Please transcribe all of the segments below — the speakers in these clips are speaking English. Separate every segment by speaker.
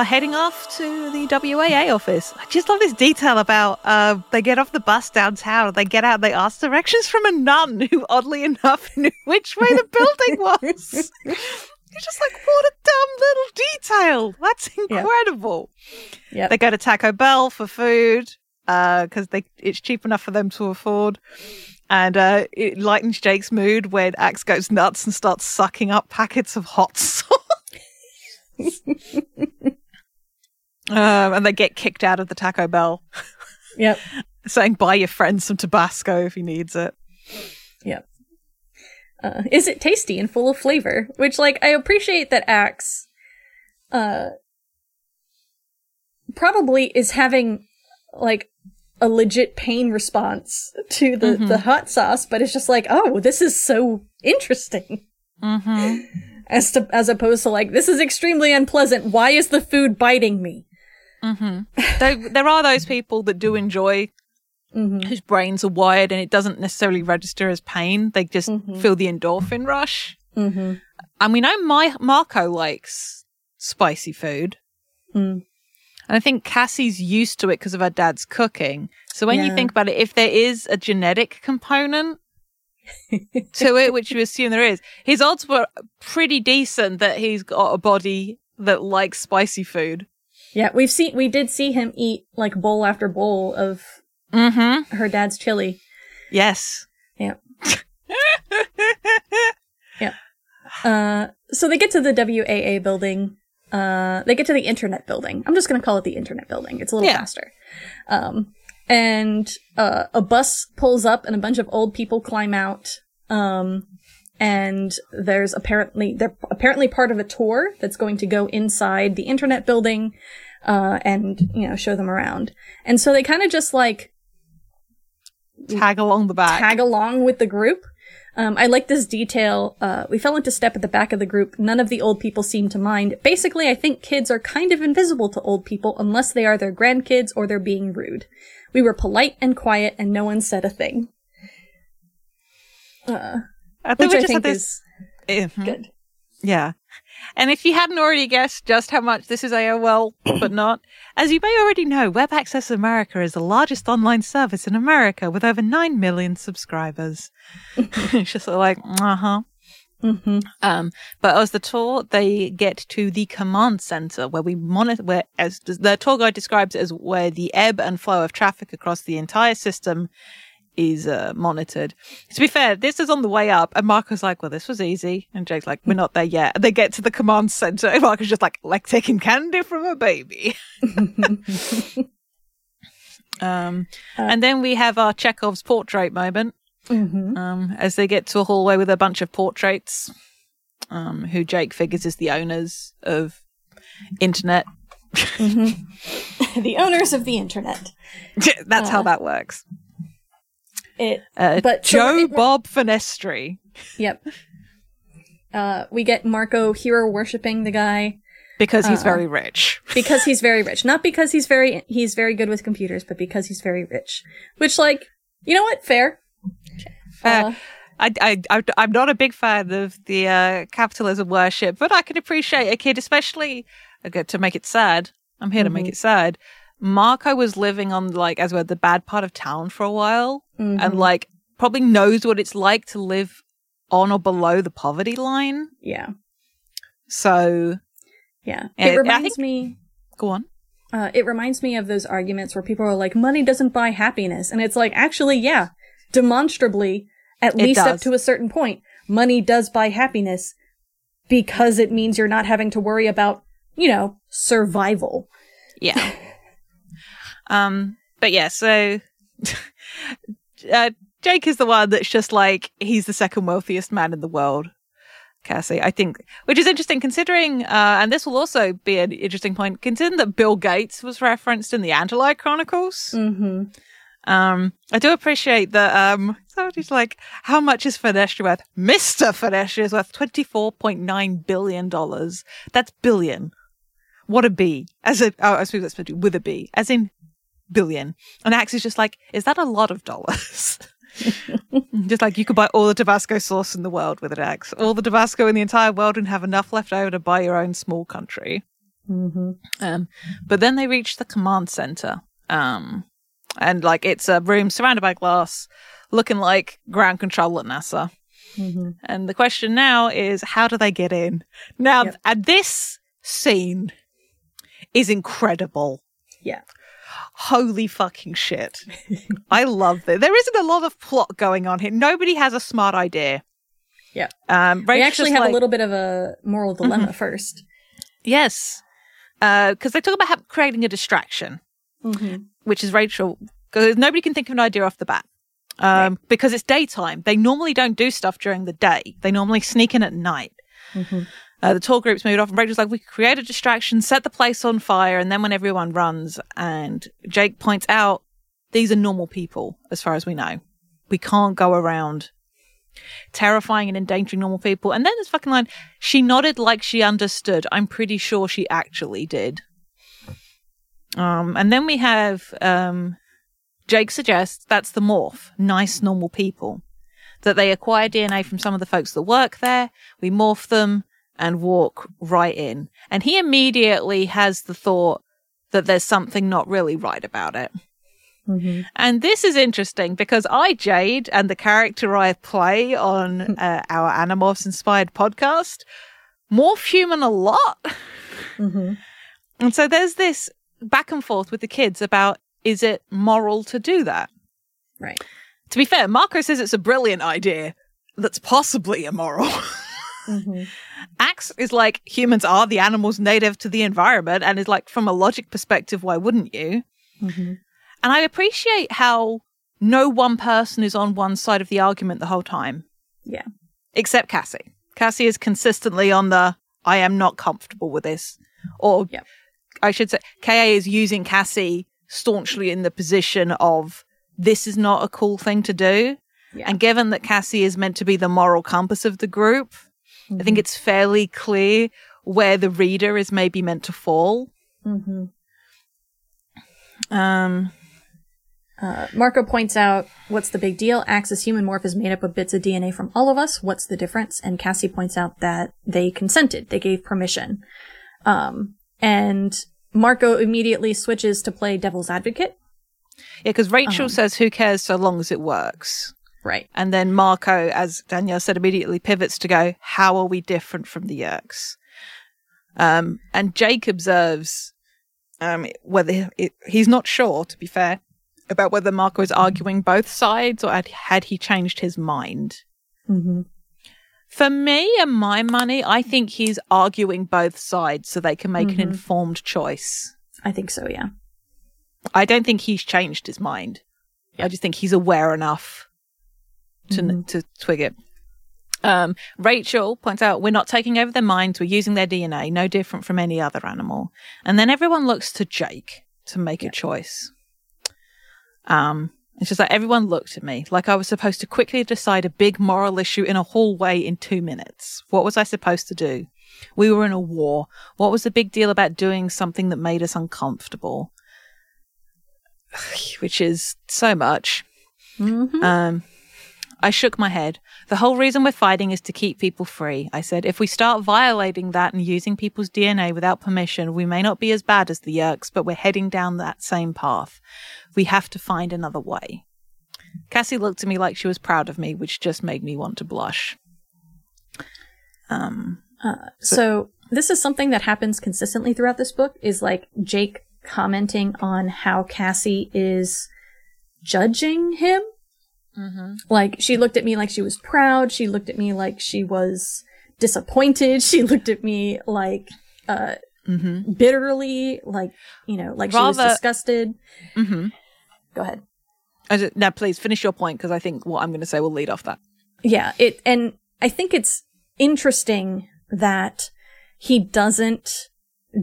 Speaker 1: are heading off to the WAA office. I just love this detail about uh, they get off the bus downtown, they get out, they ask directions from a nun who, oddly enough, knew which way the building was. You're just like, what a dumb little detail. That's incredible.
Speaker 2: Yep.
Speaker 1: They go to Taco Bell for food because they it's cheap enough for them to afford. And uh, it lightens Jake's mood when Ax goes nuts and starts sucking up packets of hot sauce. Um, and they get kicked out of the Taco Bell,
Speaker 2: Yep.
Speaker 1: saying, buy your friend some Tabasco if he needs it.
Speaker 2: Yep. Uh, is it tasty and full of flavor? Which, like, I appreciate that Ax, uh, probably is having, like, a legit pain response to the, the hot sauce, but it's just like, oh, this is so interesting.
Speaker 1: Mm-hmm.
Speaker 2: As to, as opposed to like, this is extremely unpleasant. Why is the food biting me?
Speaker 1: There, there are those people that do enjoy whose brains are wired and it doesn't necessarily register as pain. They just feel the endorphin rush.
Speaker 2: Mm-hmm.
Speaker 1: And we know my Marco likes spicy food.
Speaker 2: Mm.
Speaker 1: And I think Cassie's used to it because of her dad's cooking. So when you think about it, if there is a genetic component to it, which you assume there is, his odds were pretty decent that he's got a body that likes spicy food.
Speaker 2: Yeah, we've seen, we did see him eat like bowl after bowl of
Speaker 1: Mm-hmm.
Speaker 2: her dad's chili.
Speaker 1: Yes.
Speaker 2: Yeah. yeah. Uh, so they get to the WAA building. Uh, they get to the internet building. I'm just going to call it the internet building. It's a little
Speaker 1: Yeah.
Speaker 2: faster. Um, and, uh, a bus pulls up and a bunch of old people climb out. Um, and there's apparently, they're apparently part of a tour that's going to go inside the internet building, uh, and, you know, show them around. And so they kind of just like,
Speaker 1: Tag along the back.
Speaker 2: tag along with the group. Um, I like this detail. Uh, we fell into step at the back of the group. None of the old people seemed to mind. Basically, I think kids are kind of invisible to old people unless they are their grandkids or they're being rude. We were polite and quiet, and no one said a thing. Uh,
Speaker 1: I think
Speaker 2: which
Speaker 1: we
Speaker 2: I
Speaker 1: just
Speaker 2: think
Speaker 1: had
Speaker 2: is
Speaker 1: this. Mhm.
Speaker 2: good.
Speaker 1: Yeah. And if you hadn't already guessed just how much this is AOL, but not, as you may already know, Web Access America is the largest online service in America with over 9 million subscribers. it's just like, uh huh.
Speaker 2: Mm-hmm.
Speaker 1: Um, but as the tour, they get to the command center where we monitor, where, as the tour guide describes it as where the ebb and flow of traffic across the entire system is uh, monitored. To be fair, this is on the way up, and Marco's like, "Well, this was easy," and Jake's like, "We're not there yet." And they get to the command center, and Marco's just like, "Like taking candy from a baby." um, and then we have our Chekhov's portrait moment
Speaker 2: Mm-hmm.
Speaker 1: um, as they get to a hallway with a bunch of portraits, um, who Jake figures is the owners of internet.
Speaker 2: the owners of the internet.
Speaker 1: That's how
Speaker 2: Uh.
Speaker 1: that works.
Speaker 2: It.
Speaker 1: Uh,
Speaker 2: but-
Speaker 1: Joe
Speaker 2: we're-
Speaker 1: Bob Fenestre.
Speaker 2: Yep. Uh, we get Marco hero worshipping the guy.
Speaker 1: Because he's
Speaker 2: Uh.
Speaker 1: very rich.
Speaker 2: because he's very rich not because he's very he's very good with computers but because he's very rich which like you know what fair
Speaker 1: Fair.
Speaker 2: Uh,
Speaker 1: I, I, I'm not a big fan of the uh, capitalism worship, but I can appreciate a kid, especially okay, to make it sad. I'm here to make it sad. Marco was living on like as well the bad part of town for a while, and like probably knows what it's like to live on or below the poverty line.
Speaker 2: yeah
Speaker 1: So
Speaker 2: yeah it reminds
Speaker 1: think-
Speaker 2: me
Speaker 1: go on.
Speaker 2: uh, it reminds me of those arguments where people are like money doesn't buy happiness and it's like actually yeah demonstrably at
Speaker 1: It
Speaker 2: least up to a certain point money does buy happiness because it means you're not having to worry about you know survival
Speaker 1: Yeah. um, but yeah, so uh, Jake is the one that's just like he's the second wealthiest man in the world. Cassie, I think, which is interesting considering, uh, and this will also be an interesting point, considering that Bill Gates was referenced in the Andalite Chronicles.
Speaker 2: mm-hmm
Speaker 1: Um, I do appreciate that. Um, somebody's like, how much is Fenestre worth? Mr. Fenestre is worth $24.9 billion. That's billion. What a B. As a, oh, I suppose that's supposed to be with a B, as in billion. And Ax is just like, is that a lot of dollars? just like you could buy all the Tabasco sauce in the world with an Ax, all the Tabasco in the entire world and have enough left over to buy your own small country.
Speaker 2: Mm-hmm.
Speaker 1: Um, but then they reach the command center. Um, and like it's a room surrounded by glass, looking like ground control at NASA.
Speaker 2: Mm-hmm.
Speaker 1: And the question now is, how do they get in? Now,
Speaker 2: Yep.
Speaker 1: and this scene is incredible.
Speaker 2: Yeah.
Speaker 1: Holy fucking shit. I love this. There isn't a lot of plot going on here. Nobody has a smart idea.
Speaker 2: Yeah.
Speaker 1: Um,
Speaker 2: They
Speaker 1: Rachel's
Speaker 2: actually have
Speaker 1: like-
Speaker 2: a little bit of a moral dilemma first.
Speaker 1: Yes. Because they talk about ha- creating a distraction,
Speaker 2: Mm-hmm.
Speaker 1: which is Rachel, because nobody can think of an idea off the bat. Um, Because it's daytime. They normally don't do stuff during the day. They normally sneak in at night.
Speaker 2: Mm-hmm.
Speaker 1: Uh, the tour group's moved off, and Rachel's like, we create a distraction, set the place on fire, and then when everyone runs, and Jake points out, these are normal people, as far as we know. We can't go around terrifying and endangering normal people. And then this fucking line, she nodded like she understood. I'm pretty sure she actually did. Um, and then we have um, Jake suggests that's the morph, nice normal people, that they acquire DNA from some of the folks that work there. We morph them and walk right in. And he immediately has the thought that there's something not really right about it.
Speaker 2: Mm-hmm.
Speaker 1: And this is interesting because I, Jade, and the character I play on uh, our Animorphs inspired podcast morph human a lot.
Speaker 2: Mm-hmm.
Speaker 1: And so there's this back and forth with the kids about is it moral to do that?
Speaker 2: Right.
Speaker 1: To be fair, Marco says it's a brilliant idea that's possibly immoral.
Speaker 2: Mm-hmm.
Speaker 1: Ax is like humans are the animals native to the environment and is like from a logic perspective, why wouldn't you?
Speaker 2: Mm-hmm.
Speaker 1: And I appreciate how no one person is on one side of the argument the whole time.
Speaker 2: Yeah.
Speaker 1: Except Cassie. Cassie is consistently on the I am not comfortable with this. Or
Speaker 2: Yep.
Speaker 1: I should say KA is using Cassie staunchly in the position of this is not a cool thing to do.
Speaker 2: Yeah.
Speaker 1: And given that Cassie is meant to be the moral compass of the group, I think it's fairly clear where the reader is maybe meant to fall.
Speaker 2: Mm-hmm.
Speaker 1: Um
Speaker 2: Uh, Marco points out, what's the big deal? Ax's human morph is made up of bits of DNA from all of us. What's the difference? And Cassie points out that they consented. They gave permission. Um, and Marco immediately switches to play devil's advocate.
Speaker 1: Yeah, because Rachel
Speaker 2: Um.
Speaker 1: says, "Who cares so long as it works?"
Speaker 2: Right.
Speaker 1: And then Marco, as Danielle said, immediately pivots to go, "How are we different from the Yeerks?" Um, and Jake observes um, whether it, he's not sure, to be fair, about whether Marco is arguing both sides or had, had he changed his mind.
Speaker 2: Mm-hmm.
Speaker 1: For me and my money, I think he's arguing both sides so they can make
Speaker 2: Mhm.
Speaker 1: an informed choice.
Speaker 2: I think so, yeah.
Speaker 1: I don't think he's changed his mind. I just think he's aware enough to
Speaker 2: Mhm.
Speaker 1: to twig it. Um, Rachel points out we're not taking over their minds; we're using their DNA, no different from any other animal. And then everyone looks to Jake to make a choice. Um, it's just like everyone looked at me like I was supposed to quickly decide a big moral issue in a hallway in two minutes. What was I supposed to do? We were in a war. What was the big deal about doing something that made us uncomfortable? Which is so much.
Speaker 2: Mm-hmm.
Speaker 1: Um, I shook my head. The whole reason we're fighting is to keep people free. I said, if we start violating that and using people's DNA without permission, we may not be as bad as the Yeerks, but we're heading down that same path. We have to find another way. Cassie looked at me like she was proud of me, which just made me want to blush. Um,
Speaker 2: So this is something that happens consistently throughout this book is like Jake commenting on how Cassie is judging him. Like she looked at me like she was proud. She looked at me like she was disappointed. She looked at me like uh
Speaker 1: mm-hmm.
Speaker 2: bitterly, like you know, like she was
Speaker 1: Rather-
Speaker 2: disgusted.
Speaker 1: mhm.
Speaker 2: Go ahead.
Speaker 1: Just- Now, please finish your point because I think what I'm going to say will lead off that.
Speaker 2: Yeah, it and I think it's interesting that he doesn't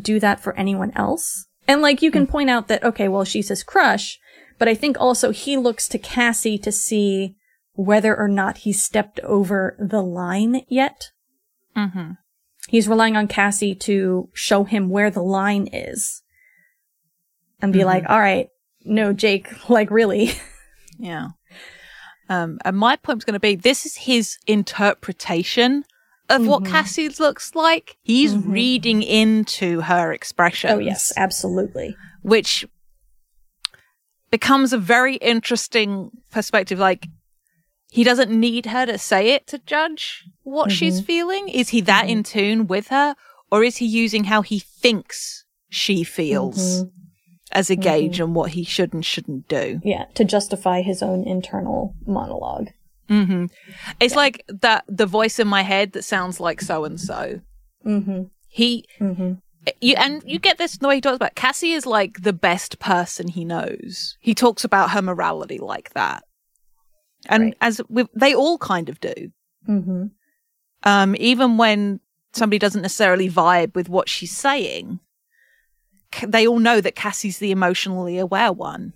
Speaker 2: do that for anyone else. And like you can point out that okay, well she's his crush, but I think also he looks to Cassie to see whether or not he's stepped over the line yet.
Speaker 1: Mm-hmm.
Speaker 2: He's relying on Cassie to show him where the line is. And be like, "All right, no Jake, like really."
Speaker 1: Yeah. Um, and my point was going to be this is his interpretation of what Cassie looks like. He's reading into her expressions.
Speaker 2: Oh yes, absolutely.
Speaker 1: which becomes a very interesting perspective. Like, he doesn't need her to say it to judge what she's feeling. Is he that in tune with her, or is he using how he thinks she feels as a gauge on what he should and shouldn't do?
Speaker 2: Yeah, to justify his own internal monologue.
Speaker 1: hmm It's like that the voice in my head that sounds like so and so.
Speaker 2: Mm-hmm.
Speaker 1: He
Speaker 2: Mm-hmm.
Speaker 1: You and you get this in the way he talks about Cassie is like the best person he knows. He talks about her morality like that, and
Speaker 2: Right.
Speaker 1: as they all kind of do.
Speaker 2: Mm-hmm.
Speaker 1: Um, even when somebody doesn't necessarily vibe with what she's saying, they all know that Cassie's the emotionally aware one.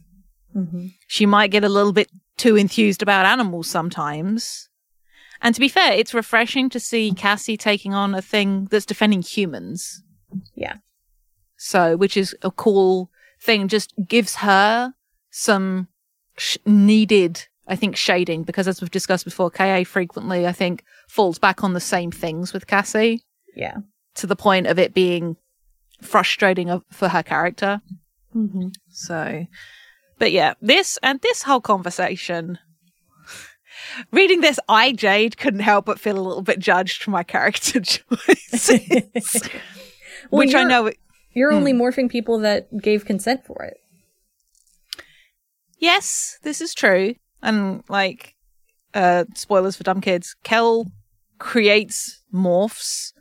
Speaker 2: Mm-hmm.
Speaker 1: She might get a little bit too enthused about animals sometimes. And to be fair, it's refreshing to see Cassie taking on a thing that's defending humans.
Speaker 2: Yeah.
Speaker 1: So, which is a cool thing, just gives her some sh- needed, I think, shading because as we've discussed before, KA frequently, I think, falls back on the same things with Cassie
Speaker 2: Yeah.
Speaker 1: to the point of it being frustrating for her character.
Speaker 2: Mm-hmm.
Speaker 1: So, but yeah, this and this whole conversation. Reading this, I, Jade, couldn't help but feel a little bit judged for my character choices.
Speaker 2: Well,
Speaker 1: which I know,
Speaker 2: You're only morphing people that gave consent for it.
Speaker 1: yes, this is true. And like, uh, spoilers for dumb kids, Kel creates morphs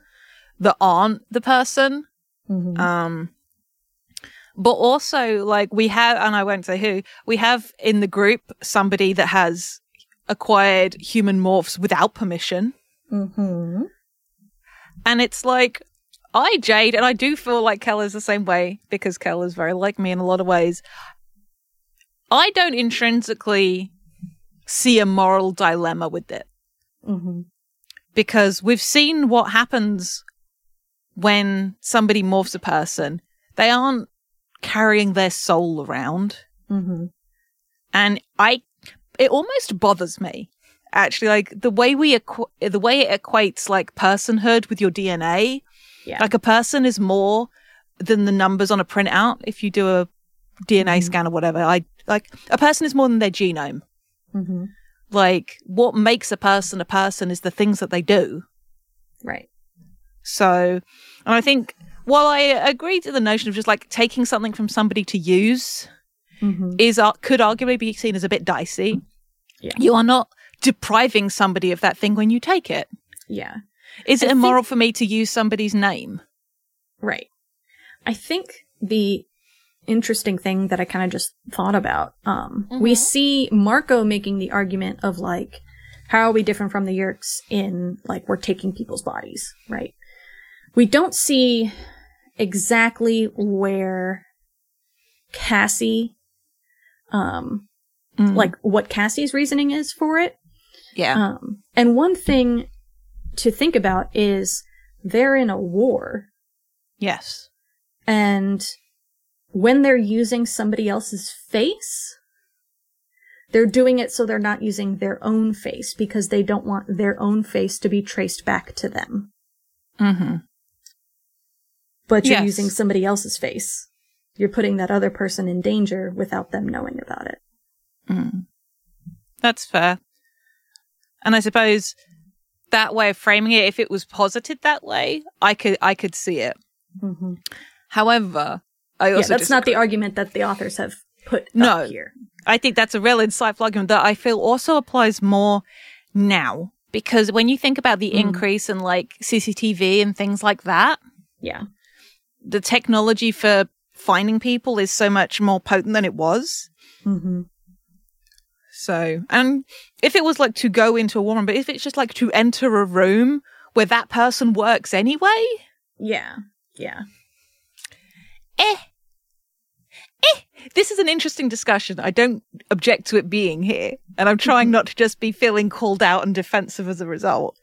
Speaker 1: that aren't the person.
Speaker 2: Mm-hmm.
Speaker 1: Um, but also, like, we have, and I won't say who, we have in the group somebody that has acquired human morphs without permission.
Speaker 2: Mm-hmm.
Speaker 1: And it's like, I, Jade, and I do feel like Kel is the same way because Kel is very like me in a lot of ways. I don't intrinsically see a moral dilemma with it
Speaker 2: Mm-hmm.
Speaker 1: because we've seen what happens when somebody morphs a person. They aren't carrying their soul around.
Speaker 2: Mm-hmm.
Speaker 1: and I, it almost bothers me. Actually, like the way we equ- the way it equates like personhood with your DNA.
Speaker 2: Yeah.
Speaker 1: Like a person is more than the numbers on a printout. If you do a DNA scan or whatever, I like a person is more than their genome.
Speaker 2: Mm-hmm.
Speaker 1: Like what makes a person a person is the things that they do.
Speaker 2: Right.
Speaker 1: So, and I think while I agree to the notion of just like taking something from somebody to use
Speaker 2: Mm-hmm.
Speaker 1: is uh, could arguably be seen as a bit dicey.
Speaker 2: Yeah.
Speaker 1: You are not depriving somebody of that thing when you take it.
Speaker 2: Yeah.
Speaker 1: Is it
Speaker 2: I think-
Speaker 1: immoral for me to use somebody's name?
Speaker 2: Right. I think the interesting thing that I kind of just thought about, um, we see Marco making the argument of like, how are we different from the Yeerks in like we're taking people's bodies, right? We don't see exactly where Cassie, um,
Speaker 1: Mm.
Speaker 2: like what Cassie's reasoning is for it.
Speaker 1: Yeah.
Speaker 2: Um, and one thing to think about is they're in a war,
Speaker 1: yes.
Speaker 2: and when they're using somebody else's face, they're doing it so they're not using their own face because they don't want their own face to be traced back to them.
Speaker 1: Mm-hmm.
Speaker 2: But you're
Speaker 1: Yes.
Speaker 2: using somebody else's face. You're putting that other person in danger without them knowing about it.
Speaker 1: Mm. That's fair. And I suppose that way of framing it, if it was posited that way, I could I could see it.
Speaker 2: Mm-hmm.
Speaker 1: However, I
Speaker 2: Yeah,
Speaker 1: also
Speaker 2: that's not the argument that the authors have put
Speaker 1: No.
Speaker 2: up here.
Speaker 1: I think that's a real insightful argument that I feel also applies more now because when you think about the
Speaker 2: Mm.
Speaker 1: increase in like CCTV and things like that,
Speaker 2: Yeah.
Speaker 1: the technology for finding people is so much more potent than it was.
Speaker 2: Mm-hmm.
Speaker 1: So, and if it was like to go into a woman, but if it's just like to enter a room where that person works anyway,
Speaker 2: Yeah. Yeah.
Speaker 1: eh, eh. This is an interesting discussion. I don't object to it being here, and I'm trying not to just be feeling called out and defensive as a result.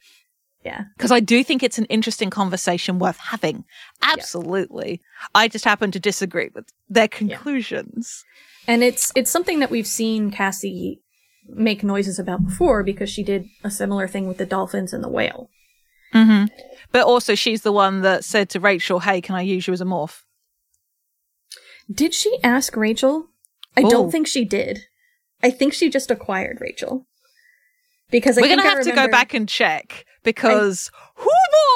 Speaker 2: Yeah.
Speaker 1: Because I do think it's an interesting conversation worth having. Absolutely. I just happen to disagree with their conclusions.
Speaker 2: And it's it's something that we've seen Cassie make noises about before because she did a similar thing with the dolphins and the whale. Mm-hmm.
Speaker 1: But also, she's the one that said to Rachel, "Hey, can I use you as a morph?"
Speaker 2: Did she ask Rachel? I
Speaker 1: Oh.
Speaker 2: don't think she did. I think she just acquired Rachel. Because I
Speaker 1: We're gonna
Speaker 2: I
Speaker 1: have to go back and check because, whoo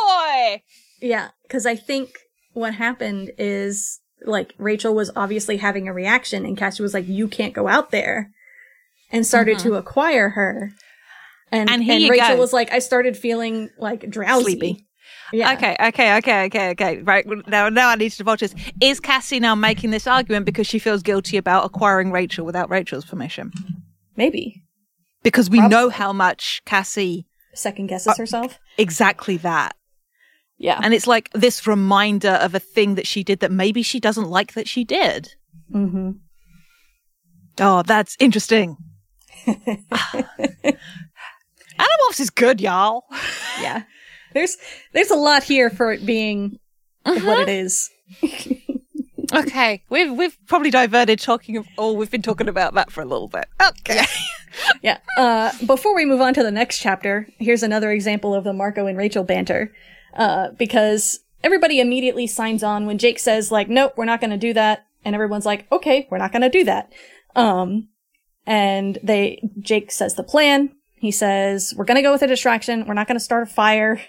Speaker 1: boy!
Speaker 2: Yeah, because I think what happened is like Rachel was obviously having a reaction, and Cassie was like, "You can't go out there," and started to acquire her. And
Speaker 1: Mm-hmm. And you
Speaker 2: Rachel
Speaker 1: go.
Speaker 2: was like, "I started feeling like drowsy."
Speaker 1: Sleepy.
Speaker 2: Yeah.
Speaker 1: Okay, okay, okay, okay, okay. Right now, now I need to divulge this. Is Cassie now making this argument because she feels guilty about acquiring Rachel without Rachel's permission?
Speaker 2: Maybe
Speaker 1: Because we
Speaker 2: Probably.
Speaker 1: know how much Cassie
Speaker 2: second
Speaker 1: Uh,
Speaker 2: guesses herself.
Speaker 1: exactly that.
Speaker 2: Yeah.
Speaker 1: And it's like this reminder of a thing that she did that maybe she doesn't like that she did.
Speaker 2: mm-hmm.
Speaker 1: Oh, that's interesting. Animorphs is good, y'all.
Speaker 2: Yeah. There's there's a lot here for it being
Speaker 1: Uh-huh.
Speaker 2: what it is.
Speaker 1: Okay, we've we've probably diverted talking of. Oh, we've been talking about that for a little bit. Okay.
Speaker 2: Yeah. Uh, before we move on to the next chapter, here's another example of the Marco and Rachel banter. Uh, because everybody immediately signs on when Jake says, like, nope, we're not going to do that. And everyone's like, okay, we're not going to do that. Um, and they, Jake says the plan. He says, we're going to go with a distraction. We're not going to start a fire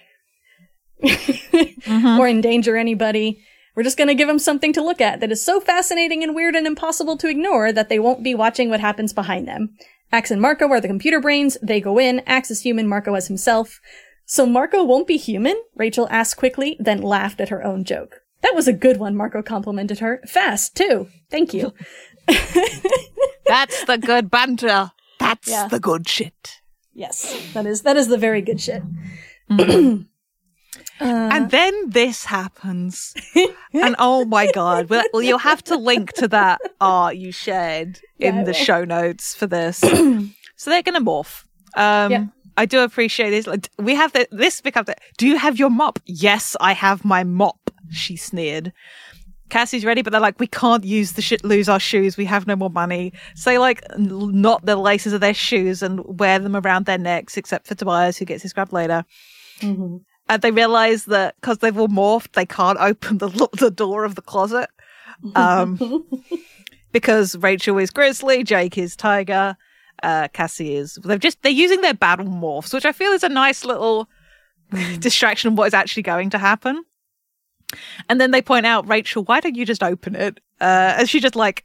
Speaker 2: mm-hmm. or endanger anybody. We're just going to give them something to look at that is so fascinating and weird and impossible to ignore that they won't be watching what happens behind them. Ax and Marco are the computer brains. They go in. Ax is human. Marco as himself. So Marco won't be human? Rachel asked quickly, then laughed at her own joke. That was a good one, Marco complimented her. Fast, too. Thank you.
Speaker 1: That's the good banter. That's
Speaker 2: Yeah.
Speaker 1: the good shit.
Speaker 2: yes, that is, that is the very good shit.
Speaker 1: and then this happens. and oh my god. Well, well, you'll have to link to that art you shared in
Speaker 2: I
Speaker 1: the show notes for this. so they're going to morph. Um,
Speaker 2: Yeah.
Speaker 1: I do appreciate this. We have the, this becomes the, do you have your mop? Yes, I have my mop. She sneered. Cassie's ready, but they're like, we can't use the shit, lose our shoes. We have no more money. So they like knot the laces of their shoes and wear them around their necks, except for Tobias, who gets his grab later. And they realize that because they've all morphed, they can't open the the door of the closet. Um, because Rachel is Grizzly, Jake is Tiger, uh, Cassie is. They've just they're using their battle morphs, which I feel is a nice little distraction of what is actually going to happen. And then they point out, Rachel, why don't you just open it? Uh, and she just like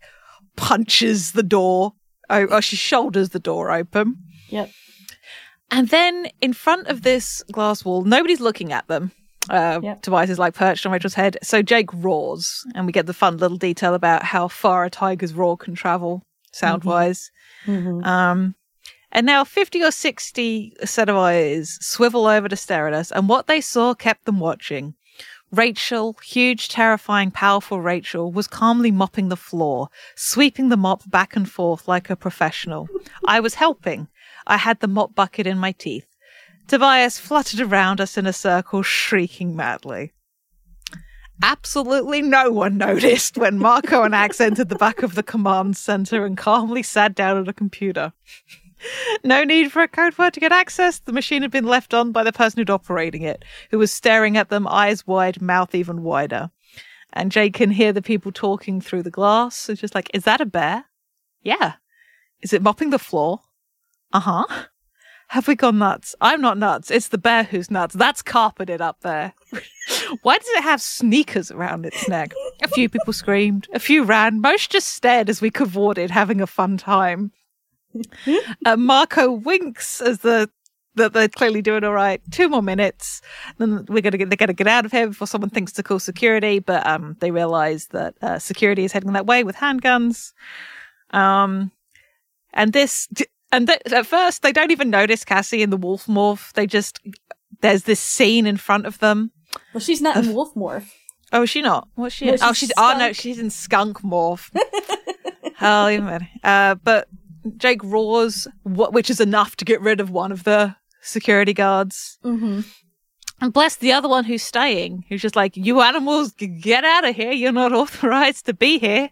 Speaker 1: punches the door, oh, or she shoulders the door open.
Speaker 2: Yep.
Speaker 1: And then in front of this glass wall, nobody's looking at them. Uh,
Speaker 2: Yep.
Speaker 1: Tobias is like perched on Rachel's head. So Jake roars, and we get the fun little detail about how far a tiger's roar can travel sound wise. Um, and now 50 or 60 set of eyes swivel over to stare at us, and what they saw kept them watching. Rachel, huge, terrifying, powerful Rachel, was calmly mopping the floor, sweeping the mop back and forth like a professional. I was helping. I had the mop bucket in my teeth. Tobias fluttered around us in a circle, shrieking madly. Absolutely no one noticed when Marco and Ax entered the back of the command center and calmly sat down at a computer. No need for a code word to get access. The machine had been left on by the person who'd operating it, who was staring at them, eyes wide, mouth even wider. And Jake can hear the people talking through the glass. It's just like, is that a bear? Yeah. Is it mopping the floor? Uh huh. Have we gone nuts? I'm not nuts. It's the bear who's nuts. That's carpeted up there. Why does it have sneakers around its neck? A few people screamed. A few ran. Most just stared as we cavorted, having a fun time. Uh, Marco winks as the that they're clearly doing all right. Two more minutes, then we're gonna get they're gonna get out of here before someone thinks to call security. But um, they realize that uh, security is heading that way with handguns. Um, and this and th- at first they don't even notice Cassie in the wolf morph. They just there's this scene in front of them.
Speaker 2: Well, she's not in wolf morph.
Speaker 1: Oh, is she not? What's she?
Speaker 2: No,
Speaker 1: in? oh,
Speaker 2: she's
Speaker 1: she's. Oh no, she's in skunk morph. Hell, even. Uh, but Jake roars, which is enough to get rid of one of the security guards.
Speaker 2: Mm-hmm.
Speaker 1: And bless the other one who's staying, who's just like, "You animals, get out of here! You're not authorized to be here."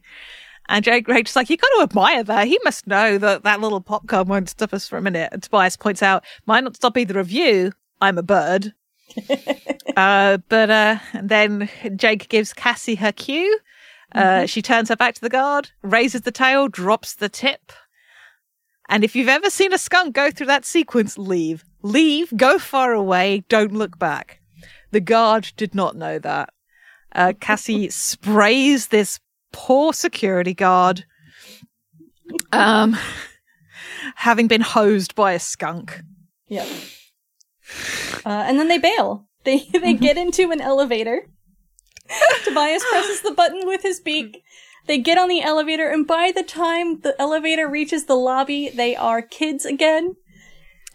Speaker 1: And Jake Rachel's like, "You got to admire that. He must know that that little popcorn won't stop us for a minute." And Tobias points out, "Might not stop either of you. I'm a bird." uh, but uh, then Jake gives Cassie her cue. Uh, She turns her back to the guard, raises the tail, drops the tip. And if you've ever seen a skunk go through that sequence, leave. Leave, go far away, don't look back. The guard did not know that. Uh, Cassie sprays this poor security guard, um, having been hosed by a skunk.
Speaker 2: Yep. Uh, and then they bail. They they get into an elevator. Tobias presses the button with his beak. They get on the elevator, and by the time the elevator reaches the lobby, they are kids again.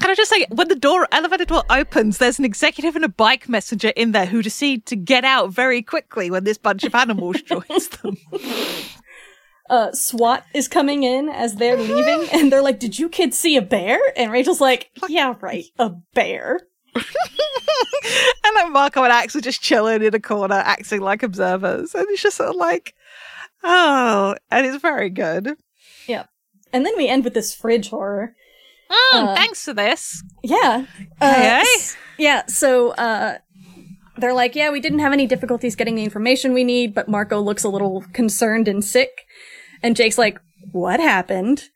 Speaker 1: Can I just say, when the door elevator door opens, there's an executive and a bike messenger in there who decide to get out very quickly when this bunch of animals joins them.
Speaker 2: Uh, SWAT is coming in as they're leaving, and they're like, "Did you kids see a bear?" And Rachel's like, "Yeah, right, a bear."
Speaker 1: and then Marco and Ax are just chilling in a corner, acting like observers, and it's just sort of like, oh, and it's very good.
Speaker 2: Yeah. And then we end with this fridge horror.
Speaker 1: Mm,
Speaker 2: Uh,
Speaker 1: thanks for this.
Speaker 2: Yeah. Uh,
Speaker 1: Hey, hey.
Speaker 2: Yeah, so uh they're like, yeah, we didn't have any difficulties getting the information we need, but Marco looks a little concerned and sick. And Jake's like, what happened?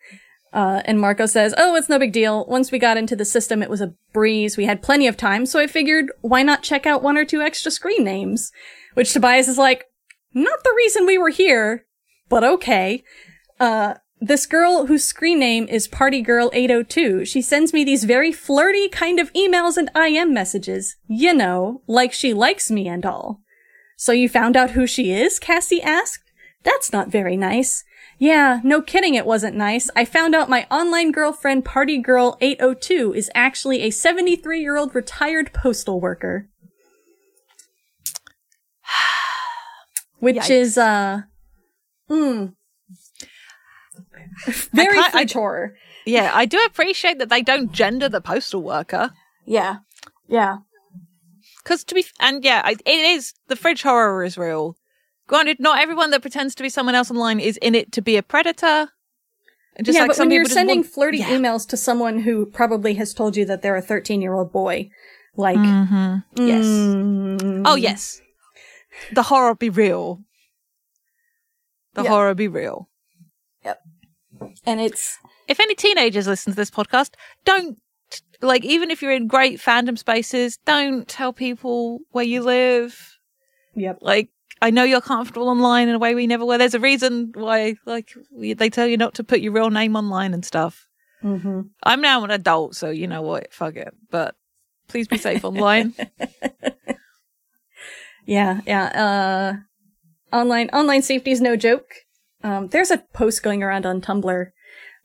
Speaker 2: Uh, and Marco says, oh, it's no big deal. Once we got into the system, it was a breeze. We had plenty of time, so I figured, why not check out one or two extra screen names? Which Tobias is like, not the reason we were here, but okay. Uh, this girl whose screen name is Party Girl 802, she sends me these very flirty kind of emails and IM messages. You know, like she likes me and all. So you found out who she is? Cassie asked. That's not very nice. Yeah, no kidding it wasn't nice. I found out my online girlfriend Party Girl 802 is actually a 73 year old retired postal worker. Which
Speaker 1: Yikes.
Speaker 2: is, uh, mm, very fridge horror.
Speaker 1: Yeah, I do appreciate that they don't gender the postal worker.
Speaker 2: Yeah. Yeah.
Speaker 1: Because to be, and yeah, it is, the fridge horror is real. Granted, not everyone that pretends to be someone else online is in it to be a predator.
Speaker 2: Yeah,
Speaker 1: like
Speaker 2: but when you're sending
Speaker 1: want-
Speaker 2: flirty
Speaker 1: Yeah.
Speaker 2: emails to someone who probably has told you that they're a 13 year old boy, like,
Speaker 1: Mhm. Yes.
Speaker 2: mm,
Speaker 1: Oh, yes. The horror be real. The
Speaker 2: Yeah.
Speaker 1: horror be real. Yep.
Speaker 2: And it's
Speaker 1: If any teenagers listen to this podcast, don't, like, even if you're in great fandom spaces, don't tell people where you live.
Speaker 2: yep,
Speaker 1: Like, I know you're comfortable online in a way we never were. There's a reason why, like, we, they tell you not to put your real name online and stuff.
Speaker 2: hmm
Speaker 1: I'm now an adult, so you know what? Fuck it. But please be safe online.
Speaker 2: yeah, yeah. Uh, online online safety is no joke. Um, there's a post going around on Tumblr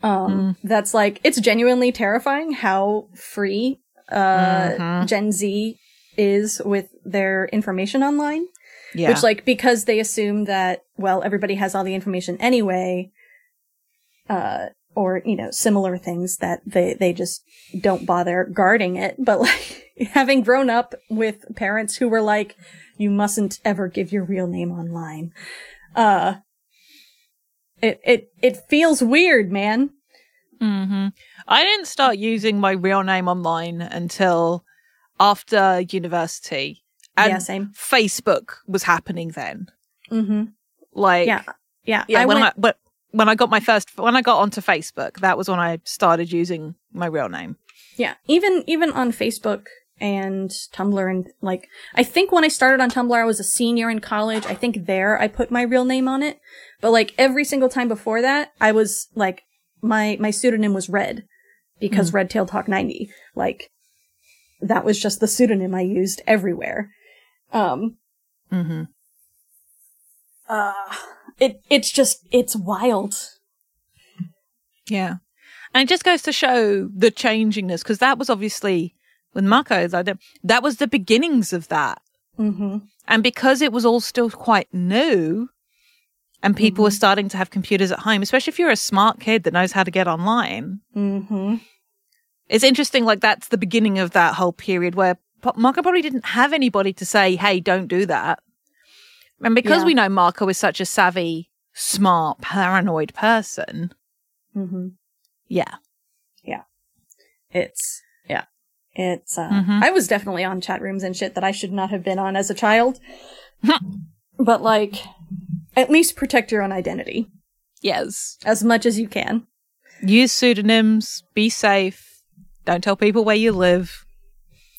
Speaker 2: um, that's like it's genuinely terrifying how free uh,
Speaker 1: Mhm.
Speaker 2: Gen Z is with their information online.
Speaker 1: Yeah.
Speaker 2: Which, like, because they assume that, well, everybody has all the information anyway, uh, or, you know, similar things that they, they just don't bother guarding it. But, like, having grown up with parents who were like, you mustn't ever give your real name online, uh, it, it, it feels weird, man.
Speaker 1: hmm I didn't start using my real name online until after university. And
Speaker 2: yeah, same.
Speaker 1: Facebook was happening then.
Speaker 2: Mm-hmm.
Speaker 1: Like,
Speaker 2: Yeah. Yeah.
Speaker 1: yeah,
Speaker 2: I
Speaker 1: when
Speaker 2: went,
Speaker 1: I, but when I got my first, when I got onto Facebook, that was when I started using my real name.
Speaker 2: Yeah, even even on Facebook and Tumblr and like I think when I started on Tumblr I was a senior in college. I think there I put my real name on it. But like every single time before that, I was like my my pseudonym was Red because Red Tailed Hawk 90. Like that was just the pseudonym I used everywhere. Um
Speaker 1: Mm-hmm.
Speaker 2: uh it it's just it's wild.
Speaker 1: Yeah. And it just goes to show the changingness because that was obviously with Marco's idea, that was the beginnings of that.
Speaker 2: Mhm.
Speaker 1: And because it was all still quite new and people were starting to have computers at home, especially if you're a smart kid that knows how to get online,
Speaker 2: Mhm.
Speaker 1: it's interesting. Like that's the beginning of that whole period where Marco probably didn't have anybody to say, Hey, don't do that. And because
Speaker 2: Yeah.
Speaker 1: we know Marco is such a savvy, smart, paranoid person.
Speaker 2: Mhm.
Speaker 1: Yeah.
Speaker 2: Yeah. It's, uh,
Speaker 1: Mhm.
Speaker 2: I was definitely on chat rooms and shit that I should not have been on as a child. but like, at least protect your own identity
Speaker 1: Yes.
Speaker 2: as much as you can.
Speaker 1: Use pseudonyms. Be safe. Don't tell people where you live.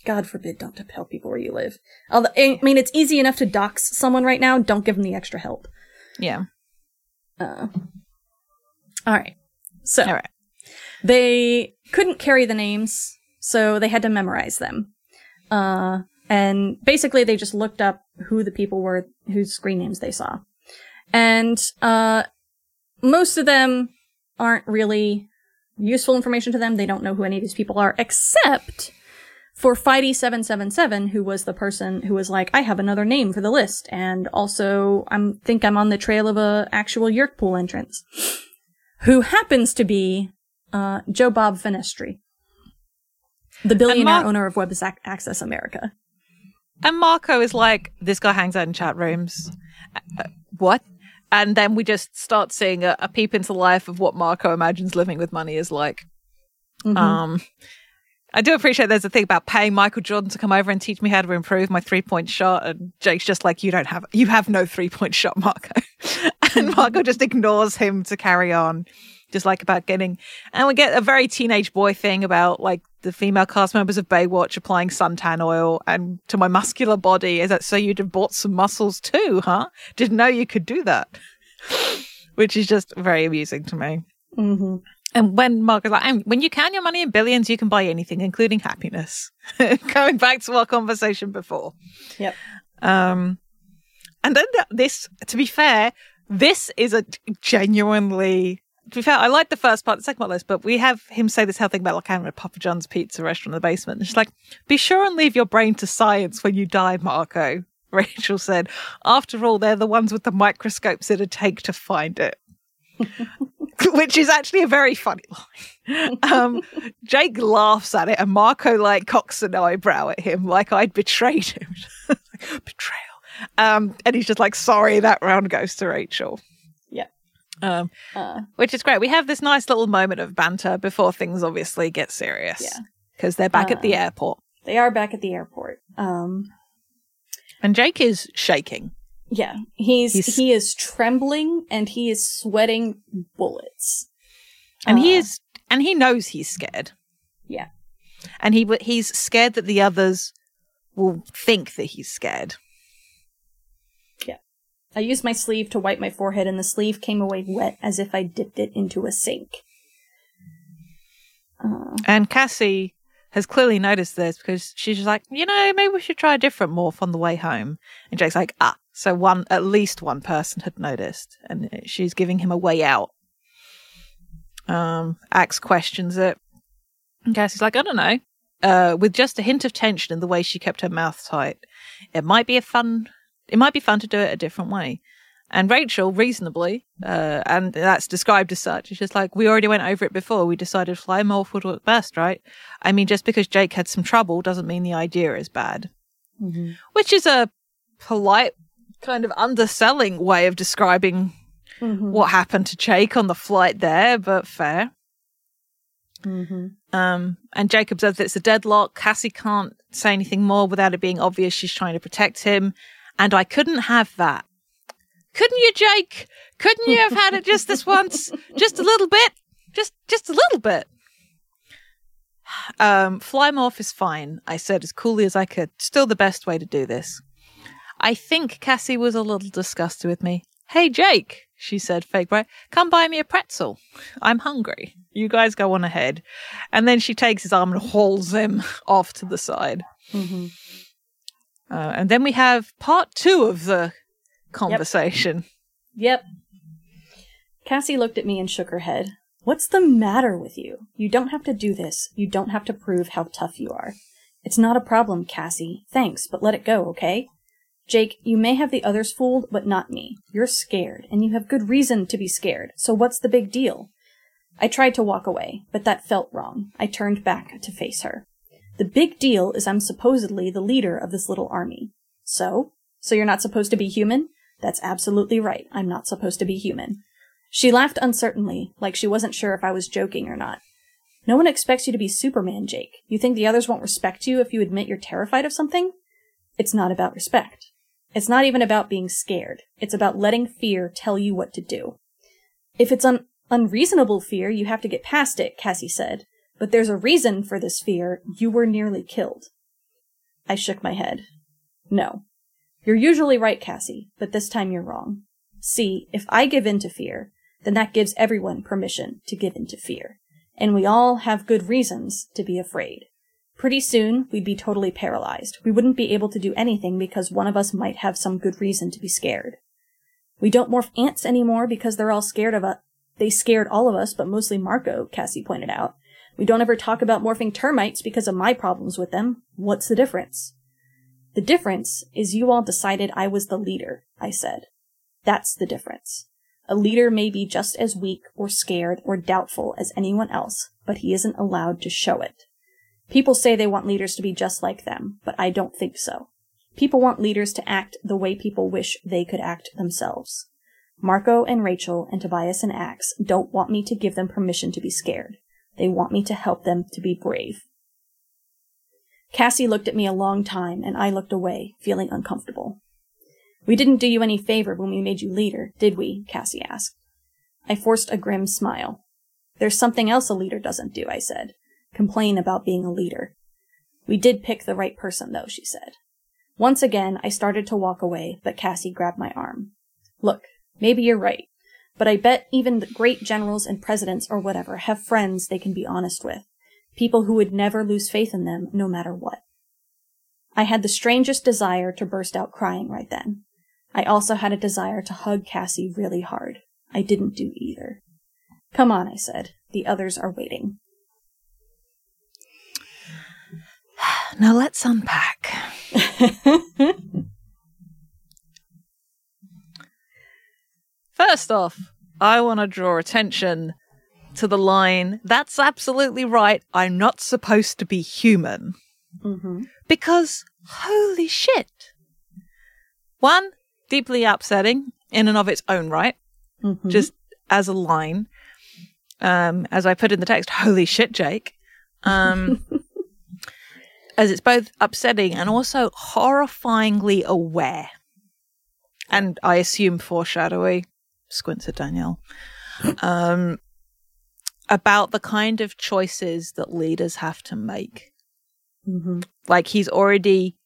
Speaker 2: God forbid, don't tell people where you live. Although, I mean, it's easy enough to dox someone right now. Don't give them the extra help.
Speaker 1: Yeah.
Speaker 2: Uh, all right. So
Speaker 1: All right.
Speaker 2: they couldn't carry the names, so they had to memorize them. Uh, and basically, they just looked up who the people were whose screen names they saw. And uh, most of them aren't really useful information to them. They don't know who any of these people are, except for Fidey777, who was the person who was like, I have another name for the list, and also I think I'm on the trail of a actual Yeerk pool entrance, who happens to be uh, Joe Bob Fenestre, the billionaire
Speaker 1: Mar-
Speaker 2: owner of Web Access America.
Speaker 1: And Marco is like, this guy hangs out in chat rooms. Uh, what? And then we just start seeing a, a peep into the life of what Marco imagines living with money is like.
Speaker 2: Mhm.
Speaker 1: Um, I do appreciate there's a thing about paying Michael Jordan to come over and teach me how to improve my three point shot. And Jake's just like, you don't have, you have no three point shot, Marco. and Marco just ignores him to carry on, just like about getting, and we get a very teenage boy thing about like the female cast members of Baywatch applying suntan oil and to my muscular body. Is that so you'd have bought some muscles too, huh? Didn't know you could do that. Which is just very amusing to me.
Speaker 2: Mhm.
Speaker 1: And when Mark is like, "And when you count your money in billions, you can buy anything, including happiness. Going back to our conversation before.
Speaker 2: Yep.
Speaker 1: Um, and then th- this, to be fair, this is a genuinely, to be fair, I like the first part, the second part less, but we have him say this whole thing about like having a Papa John's pizza restaurant in the basement. And she's like, be sure and leave your brain to science when you die, Marco. Rachel said, after all, they're the ones with the microscopes it'd take to find it. Which is actually a very funny line. Um, Jake laughs at it, and Marco like cocks an eyebrow at him, like I'd betrayed him. Betrayal. Um, and he's just like, "Sorry, that round goes to Rachel." Um,
Speaker 2: Uh,
Speaker 1: which is great. We have this nice little moment of banter before things obviously get serious.
Speaker 2: Yeah.
Speaker 1: Because they're back at the
Speaker 2: Uh,
Speaker 1: airport,
Speaker 2: they are back at the airport. Um,
Speaker 1: and Jake is shaking.
Speaker 2: yeah, he's,
Speaker 1: He's-
Speaker 2: he is trembling and he is sweating bullets.
Speaker 1: and he
Speaker 2: Uh,
Speaker 1: is and he knows he's scared
Speaker 2: Yeah.
Speaker 1: and he he's scared that the others will think that he's scared
Speaker 2: I used my sleeve to wipe my forehead, and the sleeve came away wet as if I dipped it into a sink. Uh,
Speaker 1: and cassie has clearly noticed this because she's just like you know maybe we should try a different morph on the way home. And jake's like ah so one at least one person had noticed and she's giving him a way out. Um ax questions it. And cassie's like i don't know. Uh with just a hint of tension in the way she kept her mouth tight it might be a fun it might be fun to do it a different way and Rachel, reasonably, uh, and that's described as such, is just like, we already went over it before. We decided fly morph would work best, right? I mean, just because Jake had some trouble doesn't mean the idea is bad. Which is a polite, kind of underselling way of describing
Speaker 2: mhm,
Speaker 1: what happened to Jake on the flight there, but fair.
Speaker 2: mhm.
Speaker 1: Um, and Jake observes that it's a deadlock. Cassie can't say anything more without it being obvious she's trying to protect him. And I couldn't have that. Couldn't you, Jake? Couldn't you have had it just this once? Just a little bit? Just, just a little bit. Um, fly morph is fine, I said as coolly as I could. Still the best way to do this. I think Cassie was a little disgusted with me. Hey, Jake, she said, fake bright, come buy me a pretzel. I'm hungry. You guys go on ahead. And then she takes his arm and hauls him off to the side.
Speaker 2: Mhm.
Speaker 1: Uh, and then we have part two of the conversation.
Speaker 2: Yep. Cassie looked at me and shook her head. What's the matter with you? You don't have to do this. You don't have to prove how tough you are. It's not a problem, Cassie. Thanks, but let it go, okay? Jake, you may have the others fooled, but not me. You're scared, and you have good reason to be scared, so what's the big deal? I tried to walk away, but that felt wrong. I turned back to face her. The big deal is I'm supposedly the leader of this little army. So? So you're not supposed to be human? That's absolutely right. I'm not supposed to be human. She laughed uncertainly, like she wasn't sure if I was joking or not. No one expects you to be Superman, Jake. You think the others won't respect you if you admit you're terrified of something? It's not about respect. It's not even about being scared. It's about letting fear tell you what to do. If it's an unreasonable fear, you have to get past it, Cassie said. But there's a reason for this fear. You were nearly killed. I shook my head. No. You're usually right, Cassie, but this time you're wrong. See, if I give in to fear, then that gives everyone permission to give in to fear. And we all have good reasons to be afraid. Pretty soon, we'd be totally paralyzed. We wouldn't be able to do anything because one of us might have some good reason to be scared. We don't morph ants anymore because they're all scared of us. They scared all of us, but mostly Marco, Cassie pointed out. We don't ever talk about morphing termites because of my problems with them. What's the difference? The difference is you all decided I was the leader, I said. That's the difference. A leader may be just as weak or scared or doubtful as anyone else, but he isn't allowed to show it. People say they want leaders to be just like them, but I don't think so. People want leaders to act the way people wish they could act themselves. Marco and Rachel and Tobias and Ax don't want me to give them permission to be scared. They want me to help them to be brave. Cassie looked at me a long time, and I looked away, feeling uncomfortable. We didn't do you any favor when we made you leader, did we? Cassie asked. I forced a grim smile. There's something else a leader doesn't do, I said. Complain about being a leader. We did pick the right person, though, she said. Once again, I started to walk away, but Cassie grabbed my arm. Look, maybe you're right, but I bet even the great generals and presidents or whatever have friends they can be honest with. People who would never lose faith in them, no matter what. I had the strangest desire to burst out crying right then. I also had a desire to hug Cassie really hard. I didn't do either. Come on, I said. The others are waiting.
Speaker 1: Now let's unpack. First off, I want to draw attention to the line, that's absolutely right, I'm not supposed to be human.
Speaker 2: Mm-hmm.
Speaker 1: Because, holy shit. One, deeply upsetting in and of its own right,
Speaker 2: Mm-hmm.
Speaker 1: just as a line. Um, as I put in the text, holy shit, Jake. Um, as it's both upsetting and also horrifyingly aware. And I assume foreshadowy, squints at Danielle, um, about the kind of choices that leaders have to make.
Speaker 2: Mm-hmm.
Speaker 1: Like he's already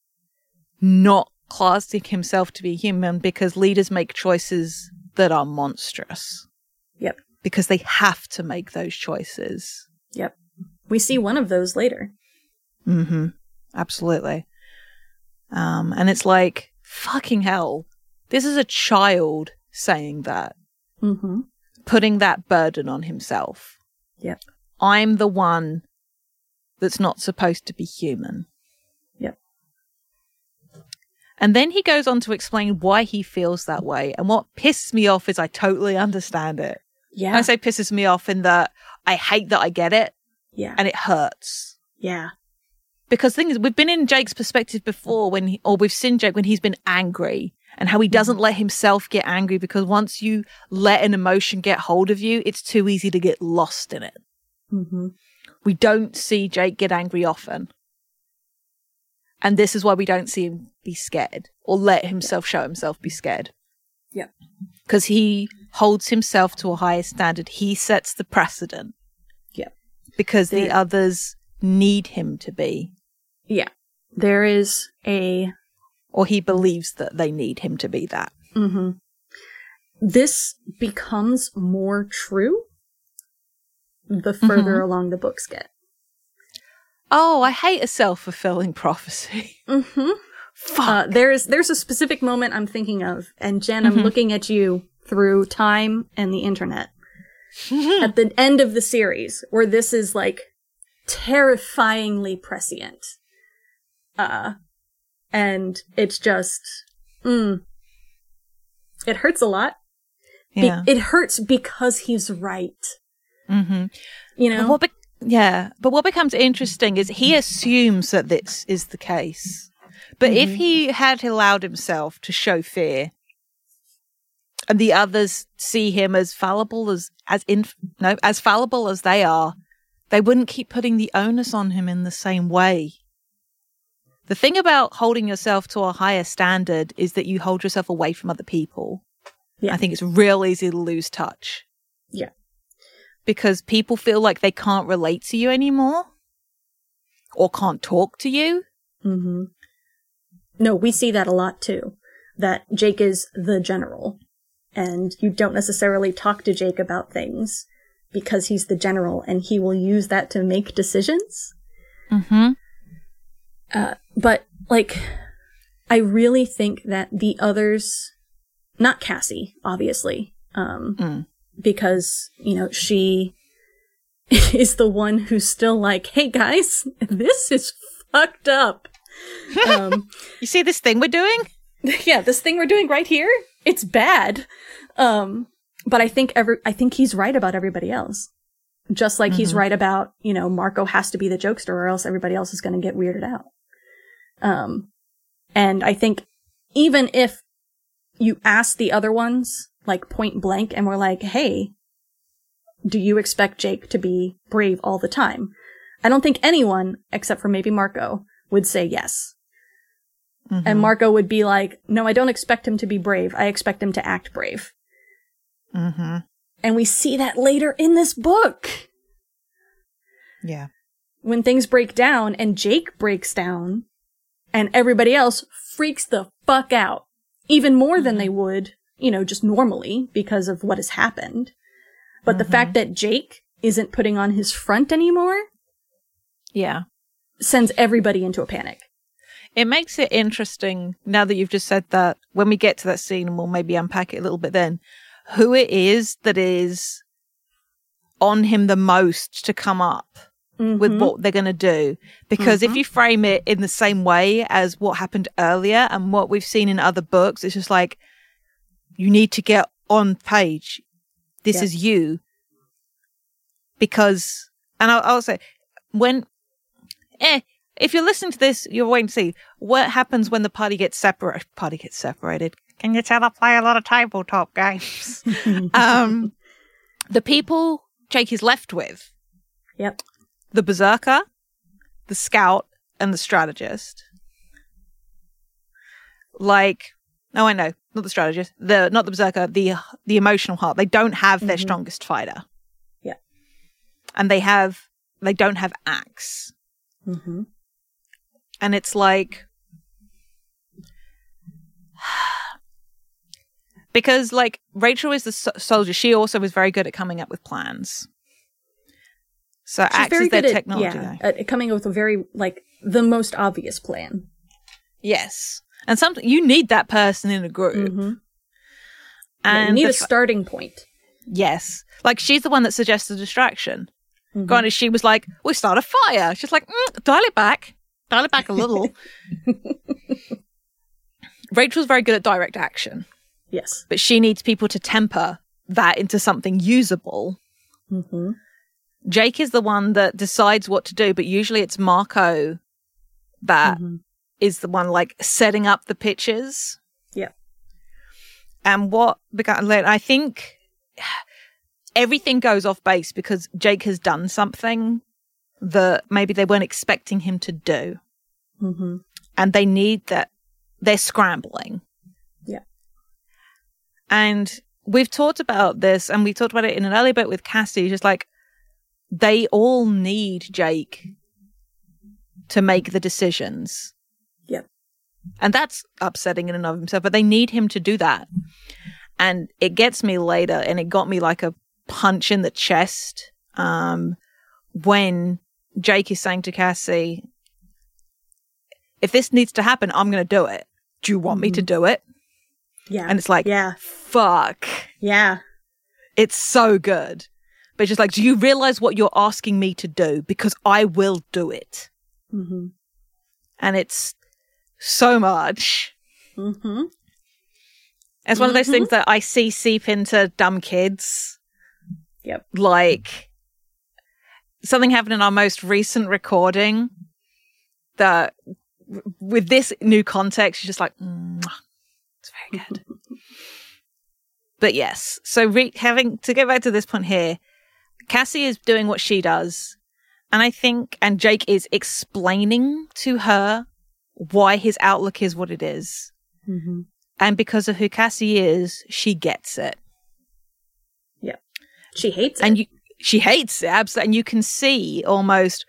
Speaker 1: not classing himself to be human because leaders make choices that are monstrous.
Speaker 2: Yep.
Speaker 1: Because they have to make those choices.
Speaker 2: Yep. We see one of those later.
Speaker 1: Mm-hmm. Absolutely. Um, and it's like, fucking hell. This is a child saying that,
Speaker 2: Mm-hmm.
Speaker 1: putting that burden on himself.
Speaker 2: Yep.
Speaker 1: I'm the one that's not supposed to be human.
Speaker 2: Yep.
Speaker 1: And then he goes on to explain why he feels that way. And what pisses me off is I totally understand it.
Speaker 2: Yeah.
Speaker 1: I say pisses me off in that I hate that I get it
Speaker 2: yeah.
Speaker 1: and it hurts.
Speaker 2: yeah.
Speaker 1: Because things we've been in Jake's perspective before when he, or we've seen Jake when he's been angry and how he doesn't let himself get angry because once you let an emotion get hold of you, it's too easy to get lost in it.
Speaker 2: Mm-hmm.
Speaker 1: We don't see Jake get angry often. And this is why we don't see him be scared or let himself show himself be scared.
Speaker 2: Yep.
Speaker 1: Because he holds himself to a higher standard. He sets the precedent.
Speaker 2: Yep.
Speaker 1: Because the others need him to be,
Speaker 2: Yeah. There is a
Speaker 1: or he believes that they need him to be that.
Speaker 2: Mm-hmm. This becomes more true the further along the books get.
Speaker 1: Oh, I hate a self fulfilling prophecy.
Speaker 2: Mm-hmm.
Speaker 1: Fuck.
Speaker 2: Uh, there's there's a specific moment I'm thinking of, and Jen, I'm
Speaker 1: Mhm.
Speaker 2: looking at you through time and the internet at the end of the series, where this is like terrifyingly prescient. Uh, and it's just, mm, it hurts a lot. Be-
Speaker 1: yeah.
Speaker 2: it hurts because he's right.
Speaker 1: mm-hmm.
Speaker 2: You know?
Speaker 1: what be- yeah, but what becomes interesting is he assumes that this is the case. But if
Speaker 2: Mhm.
Speaker 1: he had allowed himself to show fear, and the others see him as fallible as as in no as fallible as they are, they wouldn't keep putting the onus on him in the same way. The thing about holding yourself to a higher standard is that you hold yourself away from other people.
Speaker 2: Yeah.
Speaker 1: I think it's real easy to lose touch.
Speaker 2: Yeah.
Speaker 1: Because people feel like they can't relate to you anymore or can't talk to you.
Speaker 2: Mm-hmm. No, we see that a lot too. That Jake is the general, and you don't necessarily talk to Jake about things because he's the general, and he will use that to make decisions.
Speaker 1: Mm-hmm.
Speaker 2: Uh, but like, I really think that the others, not Cassie, obviously, um,
Speaker 1: Mm.
Speaker 2: because you know she is the one who's still like, "Hey guys, this is fucked up." um,
Speaker 1: You see this thing we're doing?
Speaker 2: yeah, this thing we're doing right here, it's bad. Um, but I think every, I think he's right about everybody else. Just like he's
Speaker 1: Mhm.
Speaker 2: right about, you know, Marco has to be the jokester or else everybody else is going to get weirded out. Um, and I think even if you ask the other ones, like point blank, and we're like, hey, do you expect Jake to be brave all the time? I don't think anyone, except for maybe Marco, would say yes.
Speaker 1: Mm-hmm.
Speaker 2: And Marco would be like, no, I don't expect him to be brave. I expect him to act brave.
Speaker 1: Mm-hmm.
Speaker 2: And we see that later in this book
Speaker 1: Yeah.
Speaker 2: when things break down and Jake breaks down and everybody else freaks the fuck out even more than mm-hmm. they would, you know, just normally because of what has happened. But the fact mm-hmm. that Jake isn't putting on his front anymore
Speaker 1: Yeah.
Speaker 2: sends everybody into a panic.
Speaker 1: It makes it interesting now that you've just said that when we get to that scene and we'll maybe unpack it a little bit then, who it is that is on him the most to come up with
Speaker 2: Mhm.
Speaker 1: what they're going to do. Because if you frame it in the same way as what happened earlier and what we've seen in other books, it's just like, you need to get on page. This
Speaker 2: Yeah.
Speaker 1: is you. Because, and I'll, I'll say, when, eh, if you're listening to this, you're waiting to see what happens when the party gets separated. Party gets separated. Can you tell I play a lot of tabletop games? um, the people Jake is left with
Speaker 2: Yep.
Speaker 1: The berserker, the scout, and the strategist. Like, oh, I know, not the strategist, the not the berserker, the the emotional heart. They don't have their
Speaker 2: Mhm.
Speaker 1: strongest fighter.
Speaker 2: Yeah.
Speaker 1: and they have they don't have Ax,
Speaker 2: Mm-hmm.
Speaker 1: and it's like. Because, like, Rachel is the so- soldier, she also was very good at coming up with plans. So,
Speaker 2: She's very
Speaker 1: is their
Speaker 2: good at,
Speaker 1: technology.
Speaker 2: yeah, at coming up with a very, like, the most obvious plan.
Speaker 1: Yes. And some you need that person in a group.
Speaker 2: Mhm. Yeah,
Speaker 1: And
Speaker 2: you need
Speaker 1: the
Speaker 2: a starting point.
Speaker 1: yes. Like she's the one that suggests a distraction.
Speaker 2: Mhm.
Speaker 1: Granted, she was like, "We start a fire." She's like, mm, "Dial it back, dial it back a little." Rachel's very good at direct action,
Speaker 2: Yes.
Speaker 1: but she needs people to temper that into something usable.
Speaker 2: Mm-hmm.
Speaker 1: Jake is the one that decides what to do, but usually it's Marco that
Speaker 2: Mhm.
Speaker 1: is the one like setting up the pitches.
Speaker 2: Yeah.
Speaker 1: And what began I think everything goes off base because Jake has done something that maybe they weren't expecting him to do.
Speaker 2: Mm-hmm.
Speaker 1: And they need that, they're scrambling.
Speaker 2: Yeah.
Speaker 1: And we've talked about this and we talked about it in an earlier bit with Cassie, just like they all need Jake to make the decisions.
Speaker 2: Yep.
Speaker 1: And that's upsetting in and of himself, but they need him to do that. And it gets me later, and it got me like a punch in the chest um, when Jake is saying to Cassie, if this needs to happen, I'm going to do it. Do you want me to do it?
Speaker 2: Yeah.
Speaker 1: And it's like,
Speaker 2: yeah.
Speaker 1: fuck.
Speaker 2: Yeah.
Speaker 1: It's so good. But just like, do you realize what you're asking me to do? Because I will do it.
Speaker 2: Mm-hmm.
Speaker 1: And it's so much.
Speaker 2: Mm-hmm.
Speaker 1: It's one of those things that I see seep into dumb kids.
Speaker 2: Yep.
Speaker 1: Like something happened in our most recent recording that with this new context, you're just like, it's very good. but yes, so re- having to get back to this point here, Cassie is doing what she does. And I think, and Jake is explaining to her why his outlook is what it is.
Speaker 2: Mm-hmm.
Speaker 1: And because of who Cassie is, she gets it. Yeah.
Speaker 2: She hates it.
Speaker 1: And you, she hates it, absolutely. And you can see almost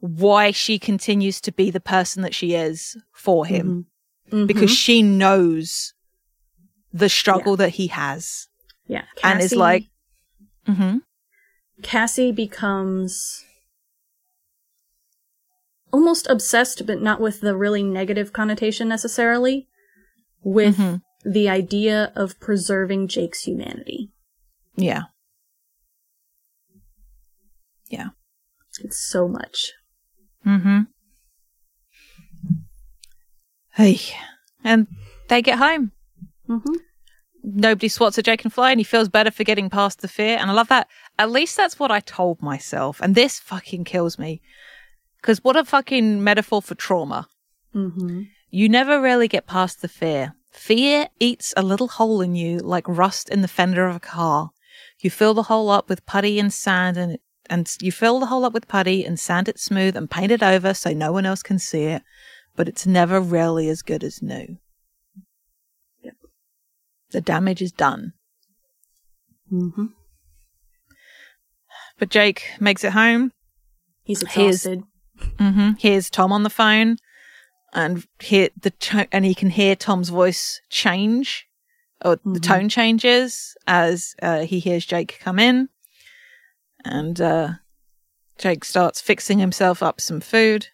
Speaker 1: why she continues to be the person that she is for him
Speaker 2: Mhm.
Speaker 1: because she knows the struggle that he has.
Speaker 2: yeah,
Speaker 1: and is
Speaker 2: Cassie-
Speaker 1: like- hmm
Speaker 2: Cassie becomes almost obsessed, but not with the really negative connotation necessarily, with
Speaker 1: Mhm.
Speaker 2: the idea of preserving Jake's humanity.
Speaker 1: Yeah. Yeah.
Speaker 2: It's so much.
Speaker 1: Mm hmm. Hey. And they get home.
Speaker 2: Mm-hmm.
Speaker 1: Nobody swats at Jake and Fly and he feels better for getting past the fear. And I love that. At least that's what I told myself. And this fucking kills me. Because what a fucking metaphor for trauma.
Speaker 2: Mm-hmm.
Speaker 1: You never really get past the fear. Fear eats a little hole in you like rust in the fender of a car. You fill the hole up with putty and sand and and you fill the hole up with putty and sand it smooth and paint it over so no one else can see it, but it's never really as good as new. The damage is done.
Speaker 2: Mm-hmm.
Speaker 1: But Jake makes it home.
Speaker 2: He's exhausted.
Speaker 1: Mm-hmm. Here's Tom on the phone, and hear the to- and he can hear Tom's voice change, or the
Speaker 2: Mhm.
Speaker 1: tone changes as uh, he hears Jake come in, and uh, Jake starts fixing himself up some food.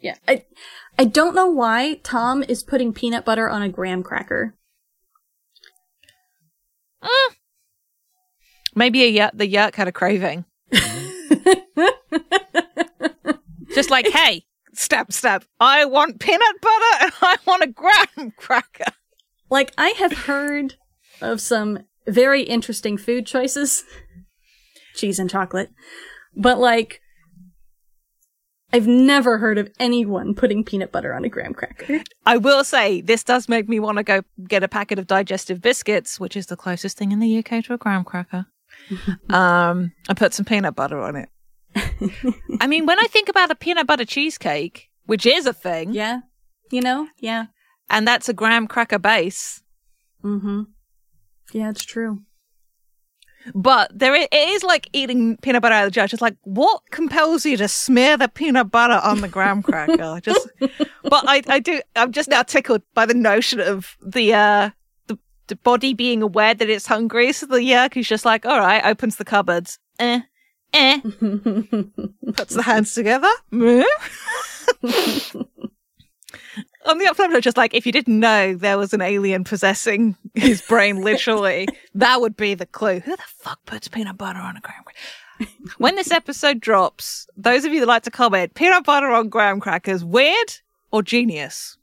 Speaker 2: Yeah. I I don't know why Tom is putting peanut butter on a graham cracker. Uh.
Speaker 1: Maybe a Yeerk, the Yeerk had a craving, just like hey. Step, step. I want peanut butter and I want a graham cracker.
Speaker 2: like I have heard of some very interesting food choices. Cheese and chocolate. But like I've never heard of anyone putting peanut butter on a graham cracker.
Speaker 1: I will say this does make me want to go get a packet of digestive biscuits, which is the closest thing in the UK to a graham cracker. um, and put some peanut butter on it. I mean, when I think about a peanut butter cheesecake, which is a thing,
Speaker 2: Yeah. You know? Yeah.
Speaker 1: and that's a graham cracker base,
Speaker 2: Mm-hmm. Yeah, it's true.
Speaker 1: But there, it is like eating peanut butter out of the jar. Just like what compels you to smear the peanut butter on the graham cracker? Just, but I, I do. I'm just now tickled by the notion of the uh the, the body being aware that it's hungry. So the Yeerk is just like, all right, opens the cupboards, eh, eh, puts the hands together. On the upside, just like if you didn't know there was an alien possessing his brain, literally, that would be the clue. Who the fuck puts peanut butter on a graham cracker? When this episode drops, those of you that like to comment, peanut butter on graham crackers, weird or genius?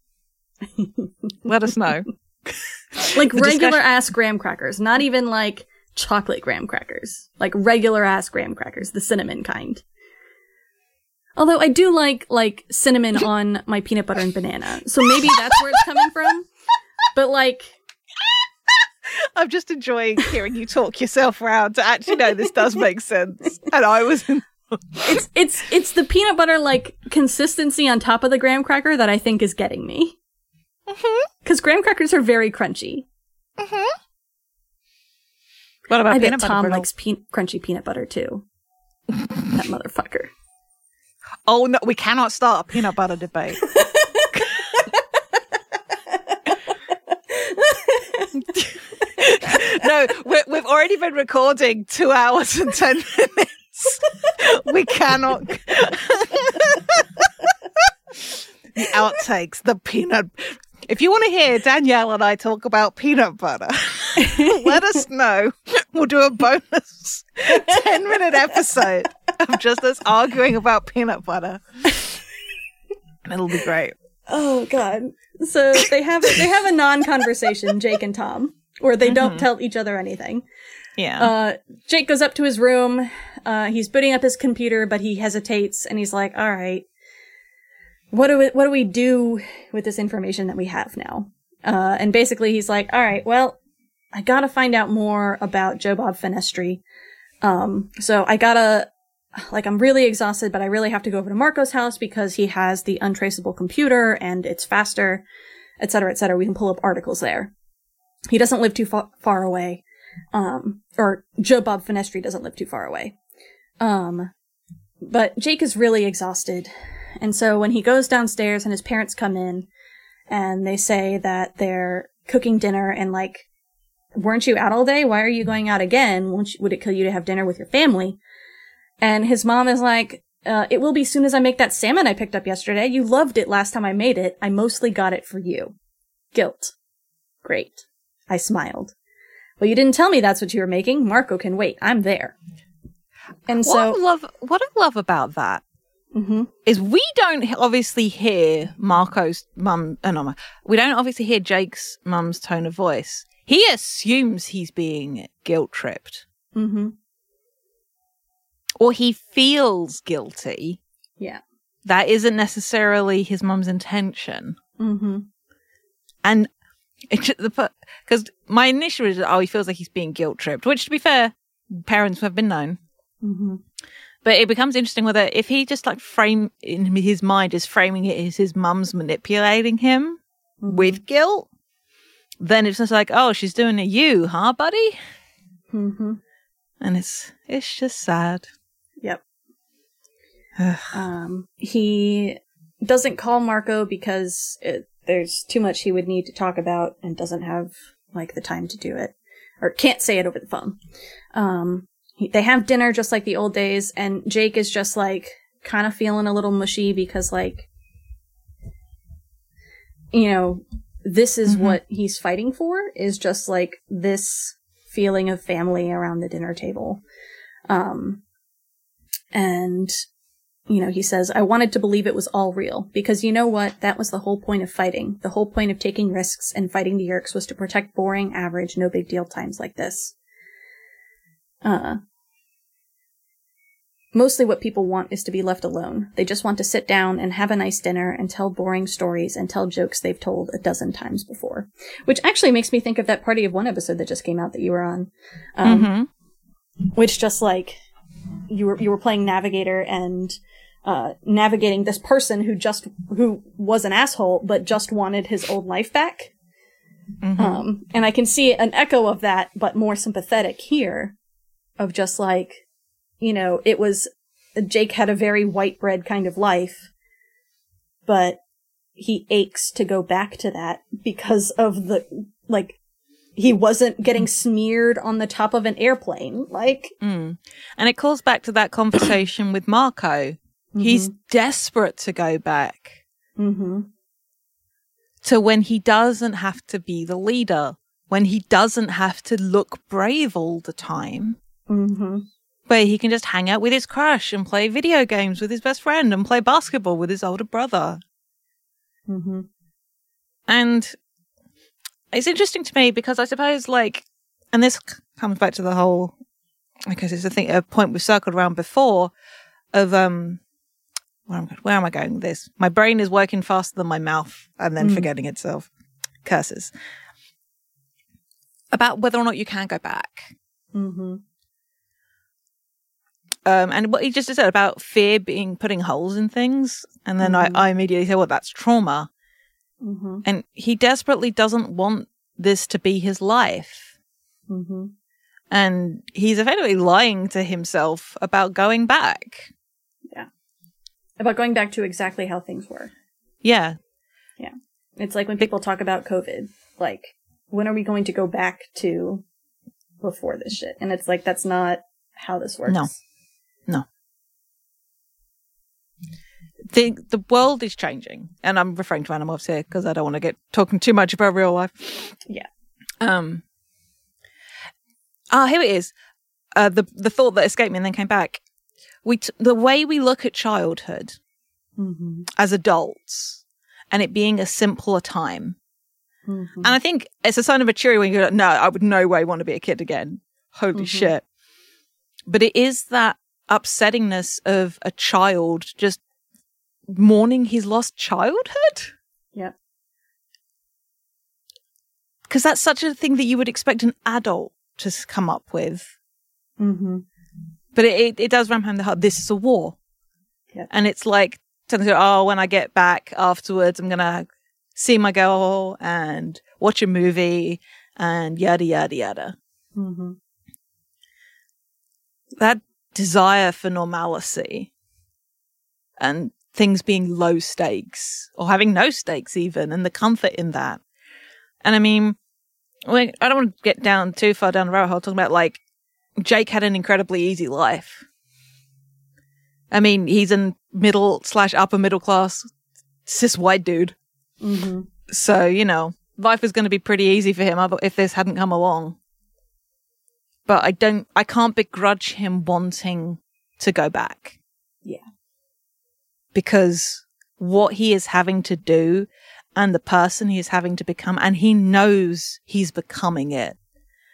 Speaker 1: Let us know.
Speaker 2: like regular
Speaker 1: discussion-
Speaker 2: ass graham crackers, not even like chocolate graham crackers. Like regular ass graham crackers, the cinnamon kind. Although I do like like cinnamon on my peanut butter and banana. So maybe that's where it's coming from. But like
Speaker 1: I'm just enjoying hearing you talk yourself around to actually know this does make sense. And I was in
Speaker 2: it's it's it's the peanut butter like consistency on top of the graham cracker that I think is getting me. Because graham crackers are very crunchy. Mhm.
Speaker 1: What about
Speaker 2: I bet
Speaker 1: peanut butter
Speaker 2: Tom
Speaker 1: brittle?
Speaker 2: likes pe- crunchy peanut butter too. that motherfucker.
Speaker 1: Oh no, we cannot start a peanut butter debate. no, we we've already been recording two hours and ten minutes. we cannot. the outtakes, the peanut. If you want to hear Danielle and I talk about peanut butter, let us know. We'll do a bonus 10 minute episode of just us arguing about peanut butter. It'll be great.
Speaker 2: Oh god. So they have they have a non-conversation, Jake and Tom, where they don't tell each other anything.
Speaker 1: Yeah.
Speaker 2: Uh, Jake goes up to his room. Uh, he's booting up his computer, but he hesitates, and he's like, "All right, what do we what do we do with this information that we have now?" Uh, and basically, he's like, "All right, well, I gotta find out more about Joe Bob Fenestre. Um, so I gotta like I'm really exhausted, but I really have to go over to Marco's house because he has the untraceable computer and it's faster, et cetera, et cetera. We can pull up articles there. He doesn't live too fa- far away. Um, or Joe Bob Fenestre doesn't live too far away. Um, but Jake is really exhausted. And so when he goes downstairs and his parents come in and they say that they're cooking dinner and like, weren't you out all day? Why are you going out again? Won't you, would it kill you to have dinner with your family? And his mom is like, uh, it will be soon as I make that salmon I picked up yesterday. You loved it last time I made it. I mostly got it for you. Guilt. Great. I smiled. Well, you didn't tell me that's what you were making. Marco can wait. I'm there. And
Speaker 1: what
Speaker 2: so,
Speaker 1: I love what I love about that
Speaker 2: Mhm.
Speaker 1: is we don't obviously hear Marco's mum. Uh, no, we don't obviously hear Jake's mum's tone of voice. He assumes he's being guilt tripped,
Speaker 2: Mhm.
Speaker 1: Or he feels guilty.
Speaker 2: Yeah.
Speaker 1: That isn't necessarily his mum's intention.
Speaker 2: Mhm.
Speaker 1: And because my initial is oh he feels like he's being guilt tripped, which to be fair, parents have been known.
Speaker 2: Mhm.
Speaker 1: But it becomes interesting whether if he just like frame in his mind is framing it as his mum's manipulating him
Speaker 2: Mhm.
Speaker 1: with guilt, then it's just like oh she's doing a you, huh, buddy?
Speaker 2: Mhm.
Speaker 1: And it's it's just sad.
Speaker 2: Um, he doesn't call Marco because it, there's too much he would need to talk about and doesn't have like the time to do it or can't say it over the phone. Um, he, they have dinner just like the old days and Jake is just like kind of feeling a little mushy because like, you know, this is
Speaker 1: Mhm.
Speaker 2: what he's fighting for is just like this feeling of family around the dinner table. Um, and you know, he says, I wanted to believe it was all real because you know what? That was the whole point of fighting. The whole point of taking risks and fighting the Yeerks was to protect boring, average, no big deal times like this. Uh, mostly what people want is to be left alone. They just want to sit down and have a nice dinner and tell boring stories and tell jokes they've told a dozen times before. Which actually makes me think of that Party of One episode that just came out that you were on. Um,
Speaker 1: Mhm.
Speaker 2: which just like you were you were playing navigator and uh navigating this person who just who was an asshole but just wanted his old life back
Speaker 1: Mhm.
Speaker 2: um and i can see an echo of that but more sympathetic here of just like you know it was jake had a very white bread kind of life but he aches to go back to that because of the like he wasn't getting smeared on the top of an airplane like
Speaker 1: Mm. And it calls back to that conversation with Marco. He's desperate to go back
Speaker 2: Mm-hmm.
Speaker 1: to when he doesn't have to be the leader, when he doesn't have to look brave all the time,
Speaker 2: Mm-hmm.
Speaker 1: where he can just hang out with his crush and play video games with his best friend and play basketball with his older brother.
Speaker 2: Mm-hmm.
Speaker 1: And it's interesting to me because I suppose, like, and this comes back to the whole, because it's a thing, a point we've circled around before of, um, where am, where am I going with this? My brain is working faster than my mouth and then
Speaker 2: Mm.
Speaker 1: forgetting itself. Curses. About whether or not you can go back.
Speaker 2: Mm-hmm.
Speaker 1: Um, and what he just said about fear being putting holes in things. And then
Speaker 2: Mhm.
Speaker 1: I, I immediately said, well, that's trauma.
Speaker 2: Mm-hmm.
Speaker 1: And he desperately doesn't want this to be his life.
Speaker 2: Mm-hmm.
Speaker 1: And he's effectively lying to himself about going back.
Speaker 2: About going back to exactly how things were.
Speaker 1: Yeah. Yeah.
Speaker 2: It's like when people talk about COVID, like, when are we going to go back to before this shit? And it's like, that's not how this works.
Speaker 1: No. No. The the world is changing. And I'm referring to animals here because I don't want to get talking too much about real life.
Speaker 2: Yeah.
Speaker 1: Um Ah, here it is. Uh the the thought that escaped me and then came back. We t- the way we look at childhood
Speaker 2: Mm-hmm.
Speaker 1: as adults and it being a simpler time.
Speaker 2: Mm-hmm.
Speaker 1: And I think it's a sign of maturity when you go, no, I would no way want to be a kid again. Holy
Speaker 2: Mhm.
Speaker 1: shit. But it is that upsettingness of a child just mourning his lost childhood.
Speaker 2: Yeah.
Speaker 1: Because that's such a thing that you would expect an adult to come up with.
Speaker 2: Mm-hmm.
Speaker 1: But it, it, it does ram home the heart. This is a war.
Speaker 2: Yep.
Speaker 1: And it's like, oh, when I get back afterwards, I'm going to see my girl and watch a movie and yada, yada, yada.
Speaker 2: Mm-hmm.
Speaker 1: That desire for normalcy and things being low stakes or having no stakes even and the comfort in that. And I mean, I don't want to get down too far down the rabbit hole talking about like Jake had an incredibly easy life. I mean, he's a middle slash upper middle class cis white dude.
Speaker 2: Mm-hmm.
Speaker 1: So, you know, life is going to be pretty easy for him if this hadn't come along. But I don't, I can't begrudge him wanting to go back.
Speaker 2: Yeah.
Speaker 1: Because what he is having to do and the person he is having to become, and he knows he's becoming it.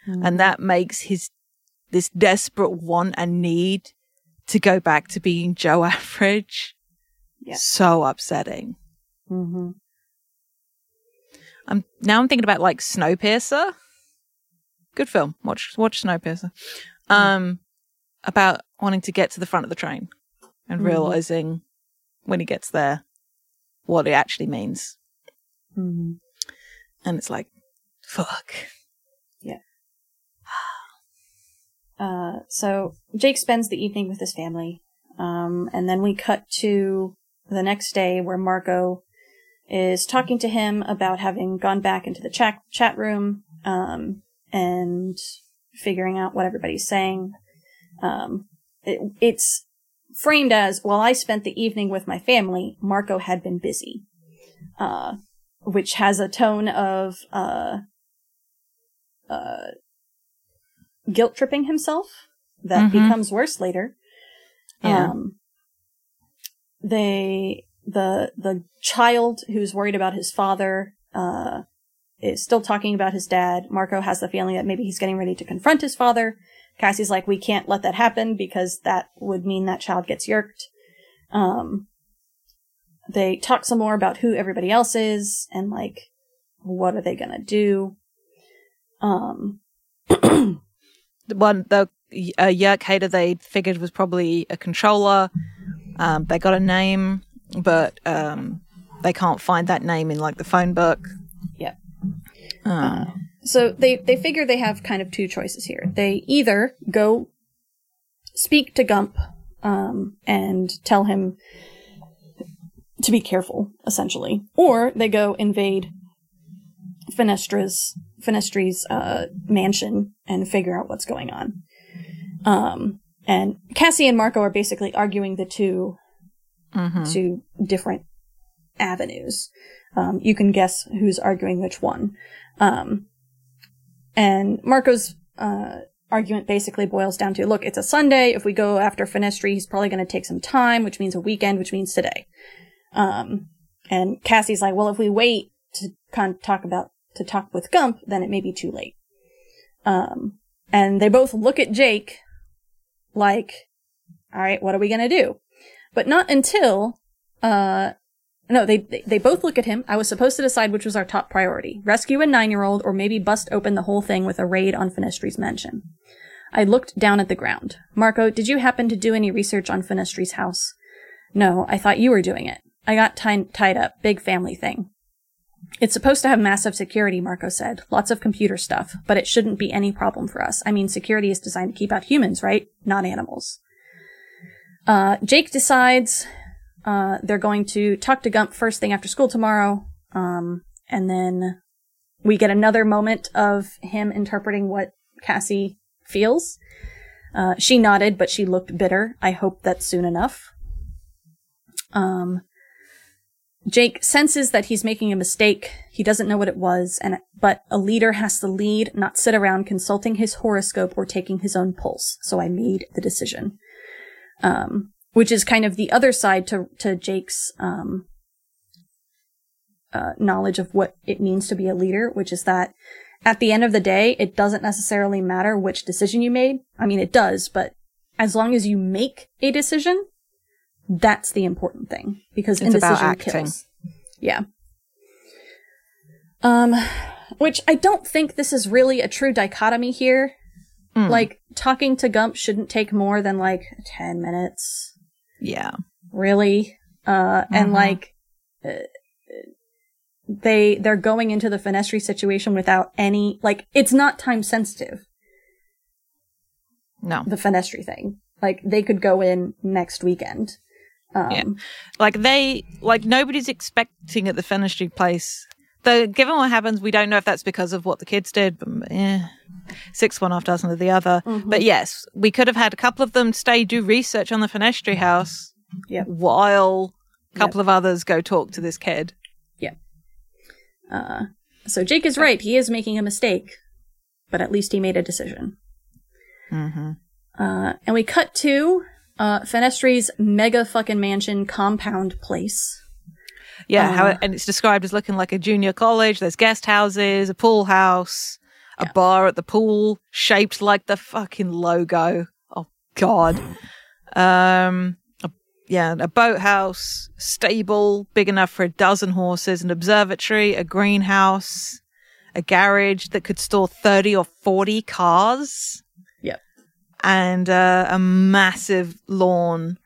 Speaker 2: Mm-hmm.
Speaker 1: And that makes his, this desperate want and need to go back to being Joe Average
Speaker 2: Yeah.
Speaker 1: so upsetting.
Speaker 2: Mm-hmm.
Speaker 1: I'm now I'm thinking about like Snowpiercer. Good film. Watch watch Snowpiercer. Um, about wanting to get to the front of the train and
Speaker 2: Mhm.
Speaker 1: realizing when he gets there what it actually means.
Speaker 2: Mm-hmm.
Speaker 1: And it's like, fuck.
Speaker 2: Uh, so Jake spends the evening with his family, um, and then we cut to the next day where Marco is talking to him about having gone back into the chat chat room um, and figuring out what everybody's saying. Um, it, it's framed as while I spent the evening with my family, Marco had been busy, uh, which has a tone of uh, uh, guilt tripping himself that
Speaker 1: Mhm.
Speaker 2: becomes worse later.
Speaker 1: Yeah.
Speaker 2: Um, they the the child who's worried about his father uh, is still talking about his dad. Marco has the feeling that maybe he's getting ready to confront his father. Cassie's like, we can't let that happen because that would mean that child gets yeerked. Um, they talk some more about who everybody else is and like what are they gonna do. Um,
Speaker 1: one the uh, Yeerk hater they figured was probably a controller. Um, they got a name, but um, they can't find that name in like the phone book.
Speaker 2: Yep.
Speaker 1: Um,
Speaker 2: So they they figure they have kind of two choices here. They either go speak to Gump um, and tell him to be careful, essentially, or they go invade Fenestre's Fenestre's uh, mansion and figure out what's going on. Um, and Cassie and Marco are basically arguing the two
Speaker 1: mhm.
Speaker 2: two different avenues. Um, you can guess who's arguing which one. Um, and Marco's uh, argument basically boils down to look, it's a Sunday. If we go after Fenestre, he's probably going to take some time, which means a weekend, which means today. Um, and Cassie's like, well, if we wait to kind of talk about, to talk with Gump, then it may be too late. Um, and they both look at Jake like, all right, what are we going to do? But not until, uh, no, they, they both look at him. I was supposed to decide which was our top priority: rescue a nine-year-old, or maybe bust open the whole thing with a raid on Fenestre's mansion. I looked down at the ground. Marco, did you happen to do any research on Fenestre's house? No, I thought you were doing it. I got ti- tied up. Big family thing. It's supposed to have massive security, Marco said. Lots of computer stuff, but it shouldn't be any problem for us. I mean, security is designed to keep out humans, right? Not animals. Uh, Jake decides uh, they're going to talk to Gump first thing after school tomorrow. Um, and then we get another moment of him interpreting what Cassie feels. Uh, she nodded, but she looked bitter. I hope that's soon enough. Um, Jake senses that he's making a mistake. He doesn't know what it was, and but a leader has to lead, not sit around consulting his horoscope or taking his own pulse. So I made the decision. Um, which is kind of the other side to to Jake's um, uh, knowledge of what it means to be a leader, which is that at the end of the day, it doesn't necessarily matter which decision you made. I mean, it does, but as long as you make a decision, that's the important thing because
Speaker 1: It's about
Speaker 2: indecision
Speaker 1: acting.
Speaker 2: kills. Yeah. Um, which I don't think this is really a true dichotomy here.
Speaker 1: Mm.
Speaker 2: Like talking to Gump shouldn't take more than like 10 minutes.
Speaker 1: Yeah.
Speaker 2: Really? Uh and
Speaker 1: Mhm.
Speaker 2: like uh, they they're going into the Fenestre situation without any like it's not time sensitive.
Speaker 1: No.
Speaker 2: The Fenestre thing. Like they could go in next weekend. Um
Speaker 1: Yeah. Like they, like nobody's expecting at the Fenestre place. Though, given what happens, we don't know if that's because of what the kids did. But yeah, six one after dozen of the other.
Speaker 2: Mhm.
Speaker 1: But yes, we could have had a couple of them stay do research on the Fenestre house,
Speaker 2: Yep.
Speaker 1: while a
Speaker 2: Yep.
Speaker 1: couple of others go talk to this kid. Yeah.
Speaker 2: Uh, so Jake is right. He is making a mistake, but at least he made a decision.
Speaker 1: Mm-hmm.
Speaker 2: Uh, and we cut to uh, Fenestre's mega fucking mansion compound place.
Speaker 1: Yeah, how
Speaker 2: Uh.
Speaker 1: it, and it's described as looking like a junior college. There's guest houses, a pool house, a
Speaker 2: Yeah.
Speaker 1: bar at the pool shaped like the fucking logo. Oh god. Um a, yeah, a boathouse, stable big enough for a dozen horses, an observatory, a greenhouse, a garage that could store 30 or 40 cars. And uh, a massive lawn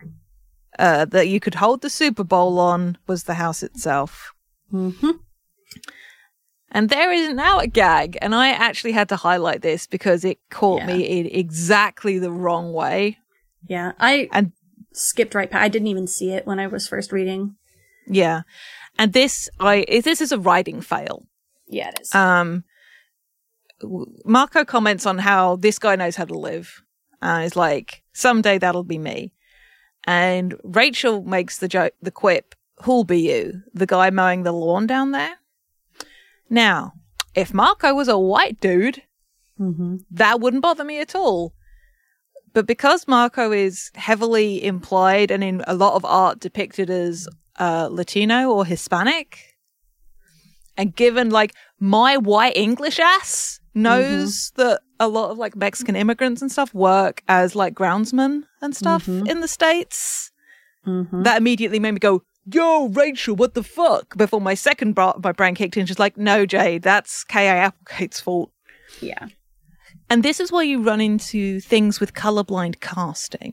Speaker 1: uh, that you could hold the Super Bowl on was the house itself.
Speaker 2: Mm-hmm.
Speaker 1: And there is now a gag, and I actually had to highlight this because it caught
Speaker 2: Yeah.
Speaker 1: me in exactly the wrong way.
Speaker 2: Yeah, I
Speaker 1: And-
Speaker 2: skipped right past. I didn't even see it when I was first reading.
Speaker 1: Yeah, and this I this is a writing fail.
Speaker 2: Yeah, it is.
Speaker 1: Um, Marco comments on how this guy knows how to live, and is like, someday that'll be me. And Rachel makes the joke, the quip, "Who'll be you? The guy mowing the lawn down there?" Now, if Marco was a white dude,
Speaker 2: mm-hmm.
Speaker 1: that wouldn't bother me at all. But because Marco is heavily implied and in a lot of art depicted as uh, Latino or Hispanic, and given like my white English ass knows that a lot of like Mexican immigrants and stuff work as like groundsmen and stuff
Speaker 2: Mhm.
Speaker 1: in the States,
Speaker 2: Mm-hmm.
Speaker 1: that immediately made me go, Yo, Rachel, what the fuck? Before my second bra- my brain kicked in, she's like, No, Jade, that's K.A. Applegate's fault.
Speaker 2: Yeah.
Speaker 1: And this is where you run into things with colorblind casting,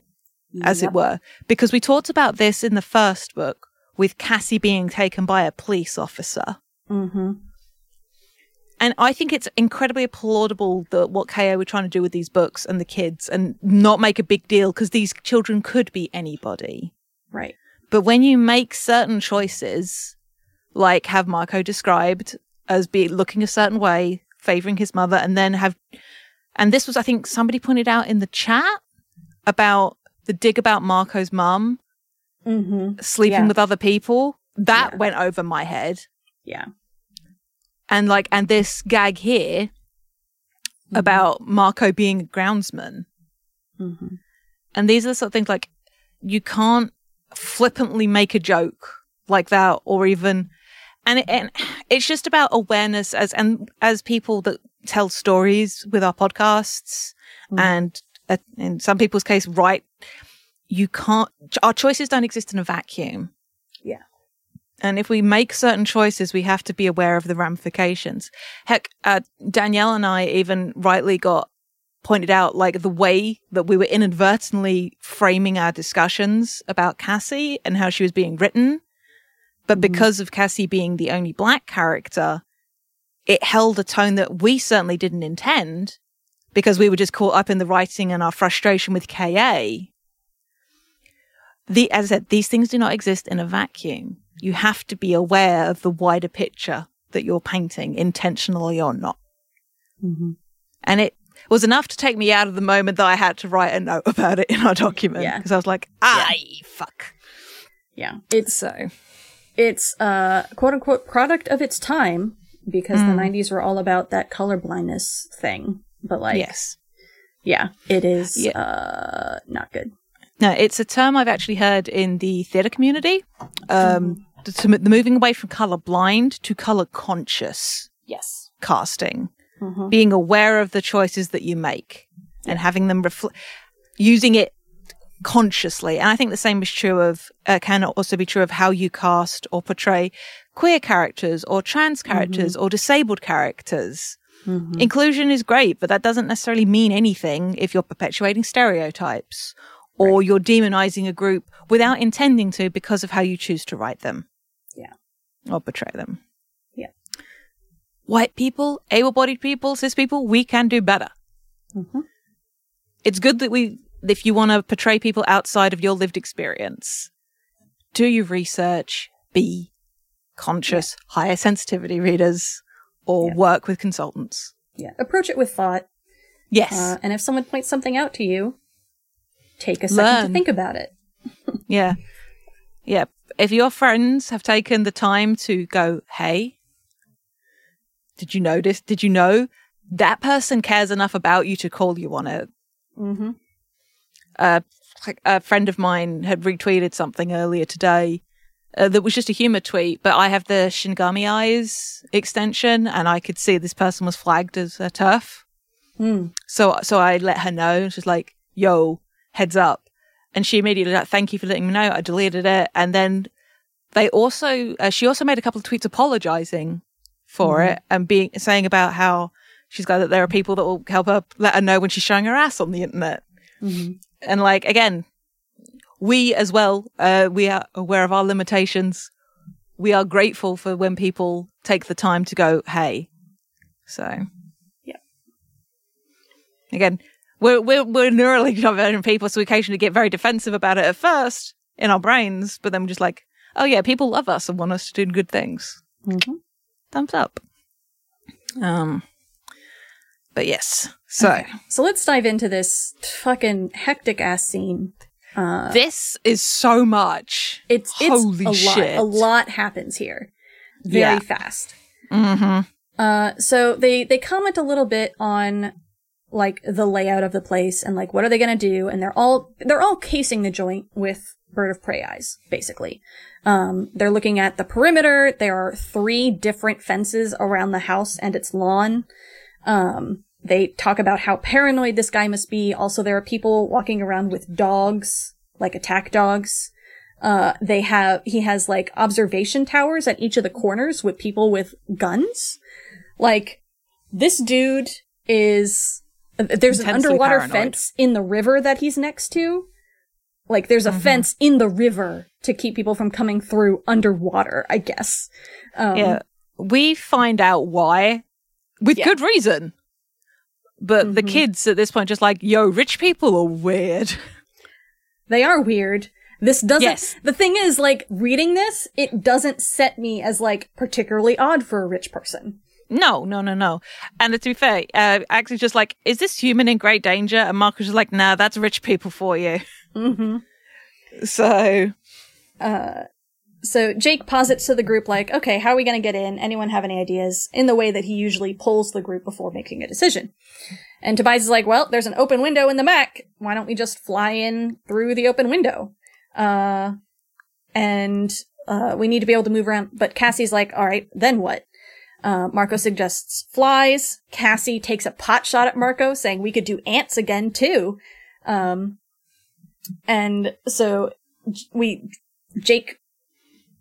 Speaker 1: as
Speaker 2: Yep.
Speaker 1: it were, because we talked about this in the first book with Cassie being taken by a police officer.
Speaker 2: Mm-hmm.
Speaker 1: And I think it's incredibly applaudable that what KO were trying to do with these books and the kids and not make a big deal because these children could be anybody.
Speaker 2: Right.
Speaker 1: But when you make certain choices, like have Marco described as be looking a certain way, favoring his mother, and then have, and this was, I think, somebody pointed out in the chat about the dig about Marco's mum
Speaker 2: Mm-hmm.
Speaker 1: sleeping
Speaker 2: Yeah.
Speaker 1: with other people. That
Speaker 2: Yeah.
Speaker 1: went over my head.
Speaker 2: Yeah.
Speaker 1: And like, and this gag here about Marco being a groundsman.
Speaker 2: Mm-hmm.
Speaker 1: And these are the sort of things like you can't flippantly make a joke like that or even and, it, and it's just about awareness as and as people that tell stories with our podcasts
Speaker 2: Mm.
Speaker 1: and uh, in some people's case write you can't our choices don't exist in a vacuum. And if we make certain choices we have to be aware of the ramifications heck uh, danielle and i even rightly got pointed out like the way that we were inadvertently framing our discussions about Cassie and how she was being written. But
Speaker 2: Mhm.
Speaker 1: because of Cassie being the only black character, it held a tone that we certainly didn't intend because we were just caught up in the writing and our frustration with KA. The, as I said, these things do not exist in a vacuum. You have to be aware of the wider picture that you're painting, intentionally or not.
Speaker 2: Mm-hmm.
Speaker 1: And it was enough to take me out of the moment that I had to write a note about it in our document.
Speaker 2: Yeah.
Speaker 1: Because I was like, ah, fuck.
Speaker 2: Yeah. It's
Speaker 1: So,
Speaker 2: it's uh quote unquote product of its time because
Speaker 1: Mm.
Speaker 2: the 90s were all about that color blindness thing. But like
Speaker 1: yes.
Speaker 2: yeah, it is
Speaker 1: Yeah.
Speaker 2: uh not good.
Speaker 1: No, it's a term I've actually heard in the theatre community. Um, to, to the moving away from color blind to color conscious
Speaker 2: Yes.
Speaker 1: casting,
Speaker 2: Mm-hmm.
Speaker 1: being aware of the choices that you make and having them reflect, using it consciously. And I think the same is true of, uh, can also be true of how you cast or portray queer characters or trans characters or disabled characters. Inclusion is great, but that doesn't necessarily mean anything if you're perpetuating stereotypes or you're demonizing a group without intending to because of how you choose to write them.
Speaker 2: Yeah.
Speaker 1: Or portray them.
Speaker 2: Yeah.
Speaker 1: White people, able bodied people, cis people, we can do better.
Speaker 2: Mhm.
Speaker 1: It's good that we, if you want to portray people outside of your lived experience, do your research, be conscious, hire sensitivity readers, or
Speaker 2: Yeah.
Speaker 1: work with consultants.
Speaker 2: Yeah. Approach it with thought.
Speaker 1: Yes.
Speaker 2: Uh, and if someone points something out to you, take a second
Speaker 1: Learn.
Speaker 2: to think about it.
Speaker 1: Yeah. Yeah. If your friends have taken the time to go, hey, did you notice? Did you know that person cares enough about you to call you on it?
Speaker 2: Mm-hmm.
Speaker 1: Uh, a friend of mine had retweeted something earlier today uh, that was just a humor tweet, but I have the Shinigami Eyes extension and I could see this person was flagged as a TERF.
Speaker 2: Mm.
Speaker 1: So, so I let her know she's like, yo, heads up. And she immediately like, thank you for letting me know. I deleted it. And then they also, uh, she also made a couple of tweets apologizing for it and being, saying about how she's glad that there are people that will help her let her know when she's showing her ass on the internet.
Speaker 2: Mm-hmm.
Speaker 1: And like, again, we as well, uh, we are aware of our limitations. We are grateful for when people take the time to go, hey. So.
Speaker 2: Yeah.
Speaker 1: Again, we're, we're, we're neurally divergent people, so we occasionally get very defensive about it at first in our brains, but then we're just like, oh yeah, people love us and want us to do good things.
Speaker 2: Mm-hmm.
Speaker 1: Thumbs up. Um, but yes. So
Speaker 2: So let's dive into this fucking hectic ass scene. Uh,
Speaker 1: this is so much.
Speaker 2: it's it's
Speaker 1: Holy
Speaker 2: a lot.
Speaker 1: shit.
Speaker 2: A lot happens here, very
Speaker 1: Yeah.
Speaker 2: fast.
Speaker 1: Mm-hmm.
Speaker 2: Uh, so they they comment a little bit on like the layout of the place and like what are they gonna do, and they're all they're all casing the joint with bird of prey eyes, basically. Um, they're looking at the perimeter. There are three different fences around the house and its lawn. Um, they talk about how paranoid this guy must be. Also, there are people walking around with dogs, like attack dogs. Uh, they have, he has like observation towers at each of the corners with people with guns. Like, this dude is, there's an underwater
Speaker 1: paranoid.
Speaker 2: fence in the river that he's next to. Like, there's a fence in the river to keep people from coming through underwater, I guess. Um,
Speaker 1: Yeah. We find out why with
Speaker 2: Yeah.
Speaker 1: good reason. But the
Speaker 2: Mhm.
Speaker 1: kids at this point just like, yo, rich people are weird.
Speaker 2: They are weird. This doesn't,
Speaker 1: Yes.
Speaker 2: the thing is, like, reading this, it doesn't set me as, like, particularly odd for a rich person.
Speaker 1: No, no, no, no. And to be fair, uh, Ax is just like, is this human in great danger? And Marco is like, nah, that's rich people for you.
Speaker 2: Mm-hmm.
Speaker 1: So,
Speaker 2: So Jake posits to the group, like, okay, how are we gonna get in? Anyone have any ideas? In the way that he usually polls the group before making a decision. And Tobias is like, well, there's an open window in the Mac. Why don't we just fly in through the open window? Uh, and, uh, we need to be able to move around. But Cassie's like, all right, then what? Uh, Marco suggests flies. Cassie takes a pot shot at Marco, saying we could do ants again too. Um, and so we, Jake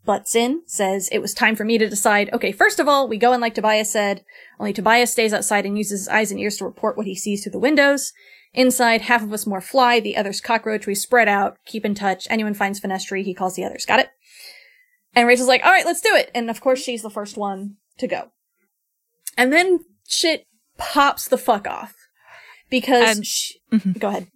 Speaker 2: butts in, says it was time for me to decide. Okay, first of all, we go in like Tobias said. Only Tobias stays outside and uses his eyes and ears to report what he sees through the windows. Inside, half of us more fly, the others cockroach. We spread out, keep in touch. Anyone finds Fenestre, he calls the others. Got it? And Rachel's like, all right, let's do it. And of course, she's the first one to go. And then shit pops the fuck off. Because,
Speaker 1: And-
Speaker 2: sh- go ahead.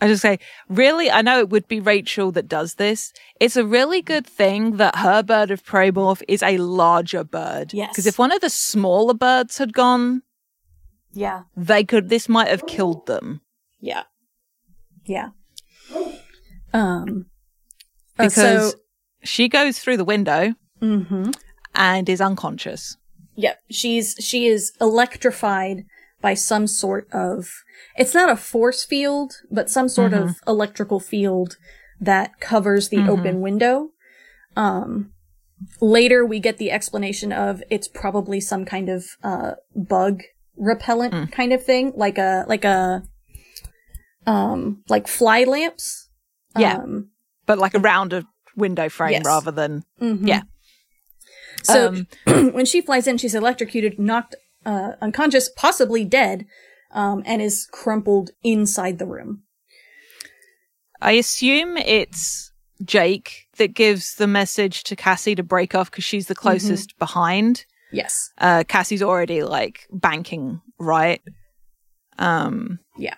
Speaker 1: I just say, really, I know it would be Rachel that does this. It's a really good thing that her bird of prey morph is a larger bird.
Speaker 2: Yes.
Speaker 1: Because if one of the smaller birds had gone,
Speaker 2: Yeah.
Speaker 1: they could, this might have killed them.
Speaker 2: Yeah. Yeah. Um, uh,
Speaker 1: Because
Speaker 2: so,
Speaker 1: she goes through the window
Speaker 2: mhm.
Speaker 1: and is unconscious.
Speaker 2: Yeah, she's, she is electrified by some sort of, it's not a force field, but some sort of electrical field that covers the open window. Um, later we get the explanation of it's probably some kind of, uh, bug repellent kind of thing, like a, like a, um, like fly lamps.
Speaker 1: Yeah.
Speaker 2: Um,
Speaker 1: But like around a window frame
Speaker 2: Yes.
Speaker 1: rather than,
Speaker 2: mhm.
Speaker 1: yeah.
Speaker 2: So
Speaker 1: Um,
Speaker 2: when she flies in, she's electrocuted, knocked uh, unconscious, possibly dead, um, and is crumpled inside the room.
Speaker 1: I assume it's Jake that gives the message to Cassie to break off because she's the closest behind.
Speaker 2: Yes.
Speaker 1: Uh, Cassie's already like banking, right? Um,
Speaker 2: Yeah.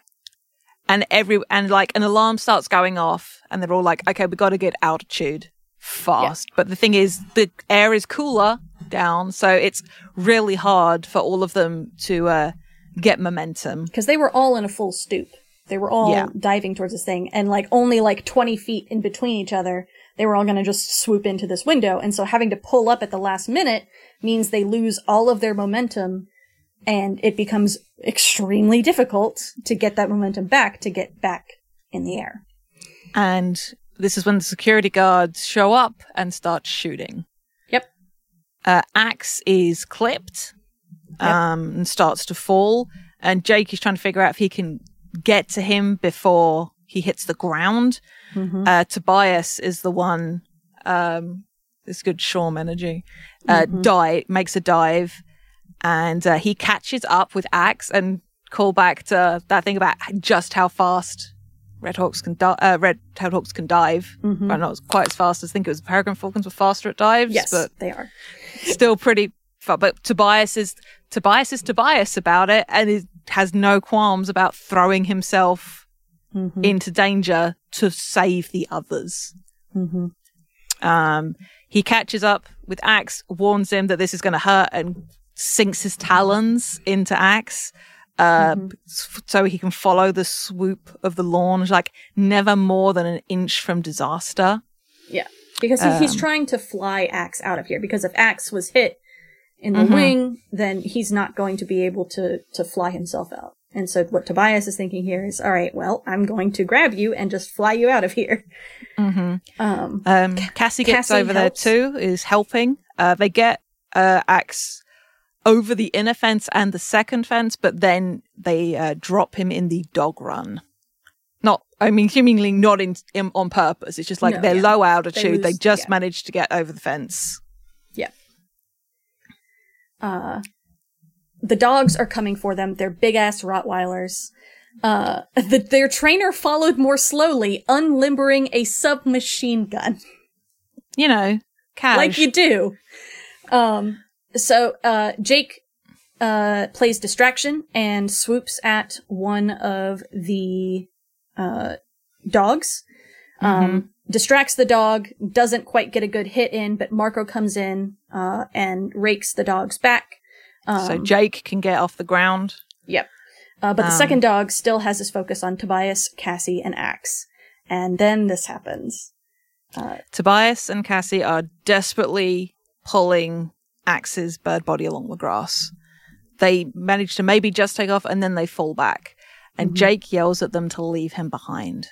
Speaker 1: and every and like an alarm starts going off, and they're all like, "Okay, we got to get altitude fast." But the thing is, the air is cooler down, so it's really hard for all of them to uh, get momentum.
Speaker 2: Because they were all in a full stoop. They were all
Speaker 1: Yeah.
Speaker 2: diving towards this thing, and like only like 20 feet in between each other, they were all going to just swoop into this window. And so having to pull up at the last minute means they lose all of their momentum, and it becomes extremely difficult to get that momentum back to get back in the air.
Speaker 1: And this is when the security guards show up and start shooting.
Speaker 2: Yep.
Speaker 1: Uh, Ax is clipped
Speaker 2: Yep.
Speaker 1: um, and starts to fall. And Jake is trying to figure out if he can get to him before he hits the ground.
Speaker 2: Mm-hmm.
Speaker 1: Uh, Tobias is the one, um, this good Shawm energy, uh,
Speaker 2: Mm-hmm.
Speaker 1: dive, makes a dive and uh, he catches up with Ax and call back to that thing about just how fast Red Hawks can di- uh, Red Tailed Hawks can dive.
Speaker 2: Mhm.
Speaker 1: Well, not quite as fast as I think it was. Peregrine Falcons were faster at dives,
Speaker 2: Yes,
Speaker 1: but
Speaker 2: they are.
Speaker 1: still pretty. Far. But Tobias is Tobias is Tobias about it, and he has no qualms about throwing himself
Speaker 2: Mhm.
Speaker 1: into danger to save the others.
Speaker 2: Mhm.
Speaker 1: Um, he catches up with Ax, warns him that this is going to hurt, and sinks his talons into Ax. Uh, s- so he can follow the swoop of the launch, like never more than an inch from disaster.
Speaker 2: Yeah, because he, he's
Speaker 1: Um,
Speaker 2: trying to fly Ax out of here. Because if Ax was hit in the
Speaker 1: Mhm.
Speaker 2: wing, then he's not going to be able to to fly himself out. And so what Tobias is thinking here is, all right, well, I'm going to grab you and just fly you out of here.
Speaker 1: Mm-hmm.
Speaker 2: Um,
Speaker 1: Um, Cassie gets
Speaker 2: Cassie
Speaker 1: over
Speaker 2: helps.
Speaker 1: there too, is helping. Uh, they get uh, Ax over the inner fence and the second fence, but then they uh, drop him in the dog run. Not, I mean, seemingly not in, in on purpose. It's just like
Speaker 2: No,
Speaker 1: they're
Speaker 2: yeah.
Speaker 1: low altitude. They,
Speaker 2: lose-
Speaker 1: just
Speaker 2: yeah.
Speaker 1: managed to get over the fence. Yeah.
Speaker 2: Uh, the dogs are coming for them. They're big ass Rottweilers. Uh, the, their trainer followed more slowly, unlimbering a submachine gun.
Speaker 1: You know, cash.
Speaker 2: like you do. Um, so uh, Jake uh, plays distraction and swoops at one of the uh, dogs. Um, distracts the dog, doesn't quite get a good hit in, but Marco comes in uh, and rakes the dog's back. Um,
Speaker 1: so Jake can get off the ground.
Speaker 2: Yep. Uh, but the
Speaker 1: Um,
Speaker 2: second dog still has his focus on Tobias, Cassie, and Ax. And then this happens.
Speaker 1: Tobias and Cassie are desperately pulling Ax's bird body along the grass. They manage to maybe just take off and then they fall back. And Jake yells at them to leave him behind.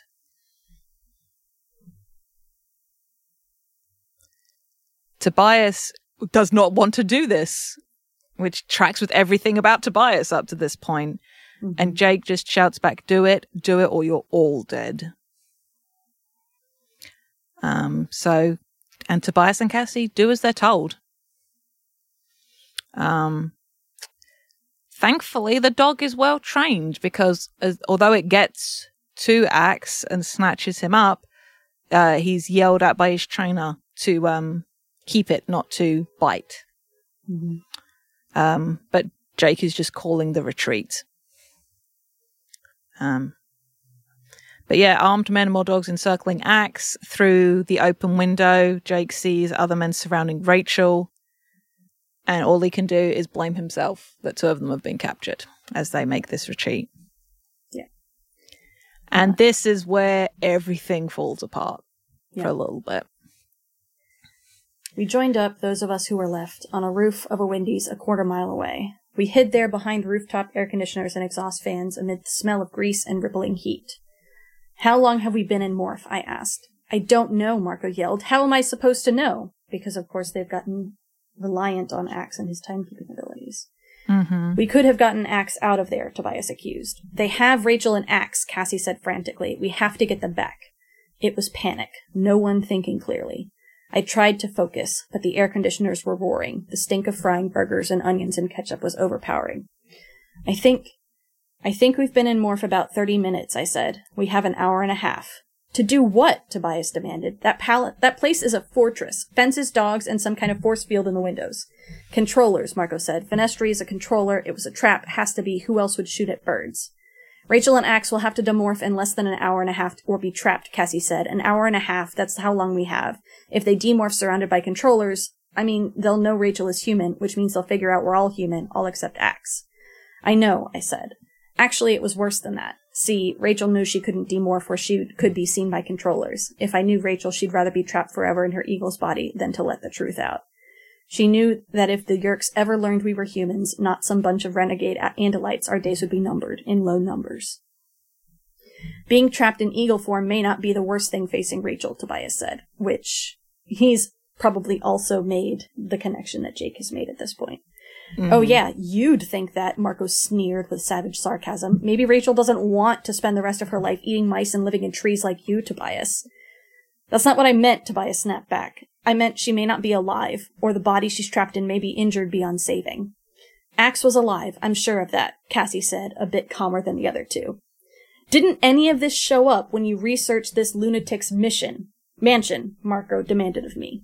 Speaker 1: Tobias does not want to do this, which tracks with everything about Tobias up to this point. And Jake just shouts back, Do it, do it, or you're all dead. Um, so, and Tobias and Cassie do as they're told. Um, thankfully, the dog is well trained because as, although it gets to Ax and snatches him up, uh, he's yelled at by his trainer to um, keep it, not to bite. Um, but Jake is just calling the retreat. Um, but yeah, armed men and more dogs encircling Ax through the open window. Jake sees other men surrounding Rachel, and all he can do is blame himself that two of them have been captured as they make this retreat.
Speaker 2: Yeah.
Speaker 1: And this is where everything falls apart for a little bit.
Speaker 2: We joined up, those of us who were left, on a roof of a Wendy's a quarter mile away. We hid there behind rooftop air conditioners and exhaust fans amid the smell of grease and rippling heat. How long have we been in Morph? I asked. I don't know, Marco yelled. How am I supposed to know? Because of course they've gotten reliant on Ax and his timekeeping abilities.
Speaker 1: Mm-hmm.
Speaker 2: We could have gotten Ax out of there, Tobias accused. They have Rachel and Ax, Cassie said frantically. We have to get them back. It was panic, no one thinking clearly. I tried to focus, but the air conditioners were roaring. The stink of frying burgers and onions and ketchup was overpowering. I think, I think we've been in Morph about 30 minutes, I said. We have an hour and a half. To do what? Tobias demanded. That pallet, that place is a fortress. Fences, dogs, and some kind of force field in the windows. Controllers, Marco said. Fenestre is a controller. It was a trap. It Has to be. Who else would shoot at birds? Rachel and Ax will have to demorph in less than an hour and a half or be trapped, Cassie said. An hour and a half, that's how long we have. If they demorph surrounded by controllers, I mean, they'll know Rachel is human, which means they'll figure out we're all human, all except Ax. I know, I said. Actually, it was worse than that. See, Rachel knew she couldn't demorph where she could be seen by controllers. If I knew Rachel, she'd rather be trapped forever in her eagle's body than to let the truth out. She knew that if the Yeerks ever learned we were humans, not some bunch of renegade Andalites, our days would be numbered, in low numbers. Being trapped in eagle form may not be the worst thing facing Rachel, Tobias said, which he's probably also made the connection that Jake has made at this point. Mm-hmm. Oh yeah, you'd think that, Marco sneered with savage sarcasm. Maybe Rachel doesn't want to spend the rest of her life eating mice and living in trees like you, Tobias. That's not what I meant, Tobias snapped back. I meant she may not be alive, or the body she's trapped in may be injured beyond saving. Ax was alive, I'm sure of that, Cassie said, a bit calmer than the other two. Didn't any of this show up when you researched this lunatic's mission? Mansion, Marco demanded of me.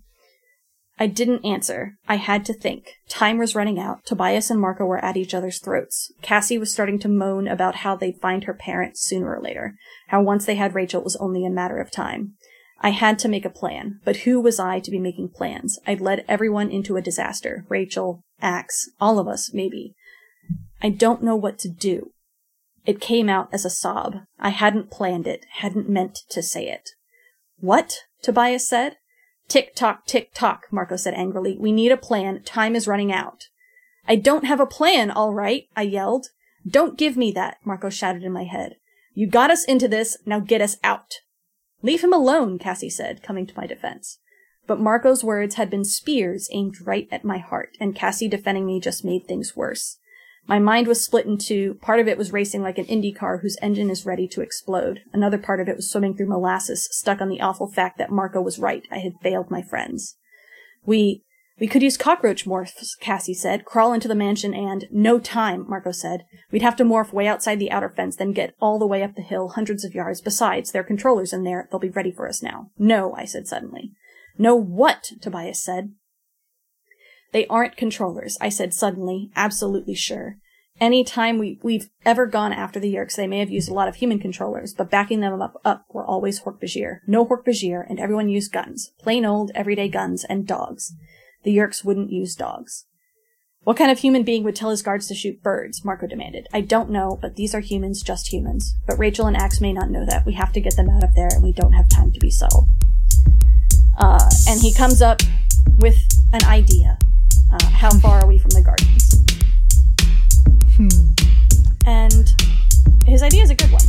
Speaker 2: I didn't answer. I had to think. Time was running out. Tobias and Marco were at each other's throats. Cassie was starting to moan about how they'd find her parents sooner or later. How once they had Rachel, it was only a matter of time. I had to make a plan, but who was I to be making plans? I'd led everyone into a disaster. Rachel, Ax, all of us, maybe. I don't know what to do. It came out as a sob. I hadn't planned it, hadn't meant to say it. What? Tobias said. Tick tock, tick tock, Marco said angrily. We need a plan. Time is running out. I don't have a plan, all right, I yelled. Don't give me that, Marco shouted in my head. You got us into this, now get us out. Leave him alone, Cassie said, coming to my defense. But Marco's words had been spears aimed right at my heart, and Cassie defending me just made things worse. My mind was split in two. Part of it was racing like an Indy car whose engine is ready to explode. Another part of it was swimming through molasses, stuck on the awful fact that Marco was right. I had failed my friends. We, we could use cockroach morphs, Cassie said. Crawl into the mansion and, no time, Marco said. We'd have to morph way outside the outer fence, then get all the way up the hill, hundreds of yards. Besides, there are controllers in there. They'll be ready for us now. No, I said suddenly. No what? Tobias said. They aren't controllers, I said suddenly, absolutely sure. Any time we, we've ever gone after the Yeerks, they may have used a lot of human controllers, but backing them up, up were always Hork-Bajir. No Hork-Bajir, and everyone used guns. Plain old, everyday guns, and dogs. The Yeerks wouldn't use dogs. What kind of human being would tell his guards to shoot birds? Marco demanded. I don't know, but these are humans, just humans. But Rachel and Ax may not know that. We have to get them out of there, and we don't have time to be subtle. Uh, and he comes up with an idea. Uh, how far are we from the gardens? Hmm. And his idea is a good one.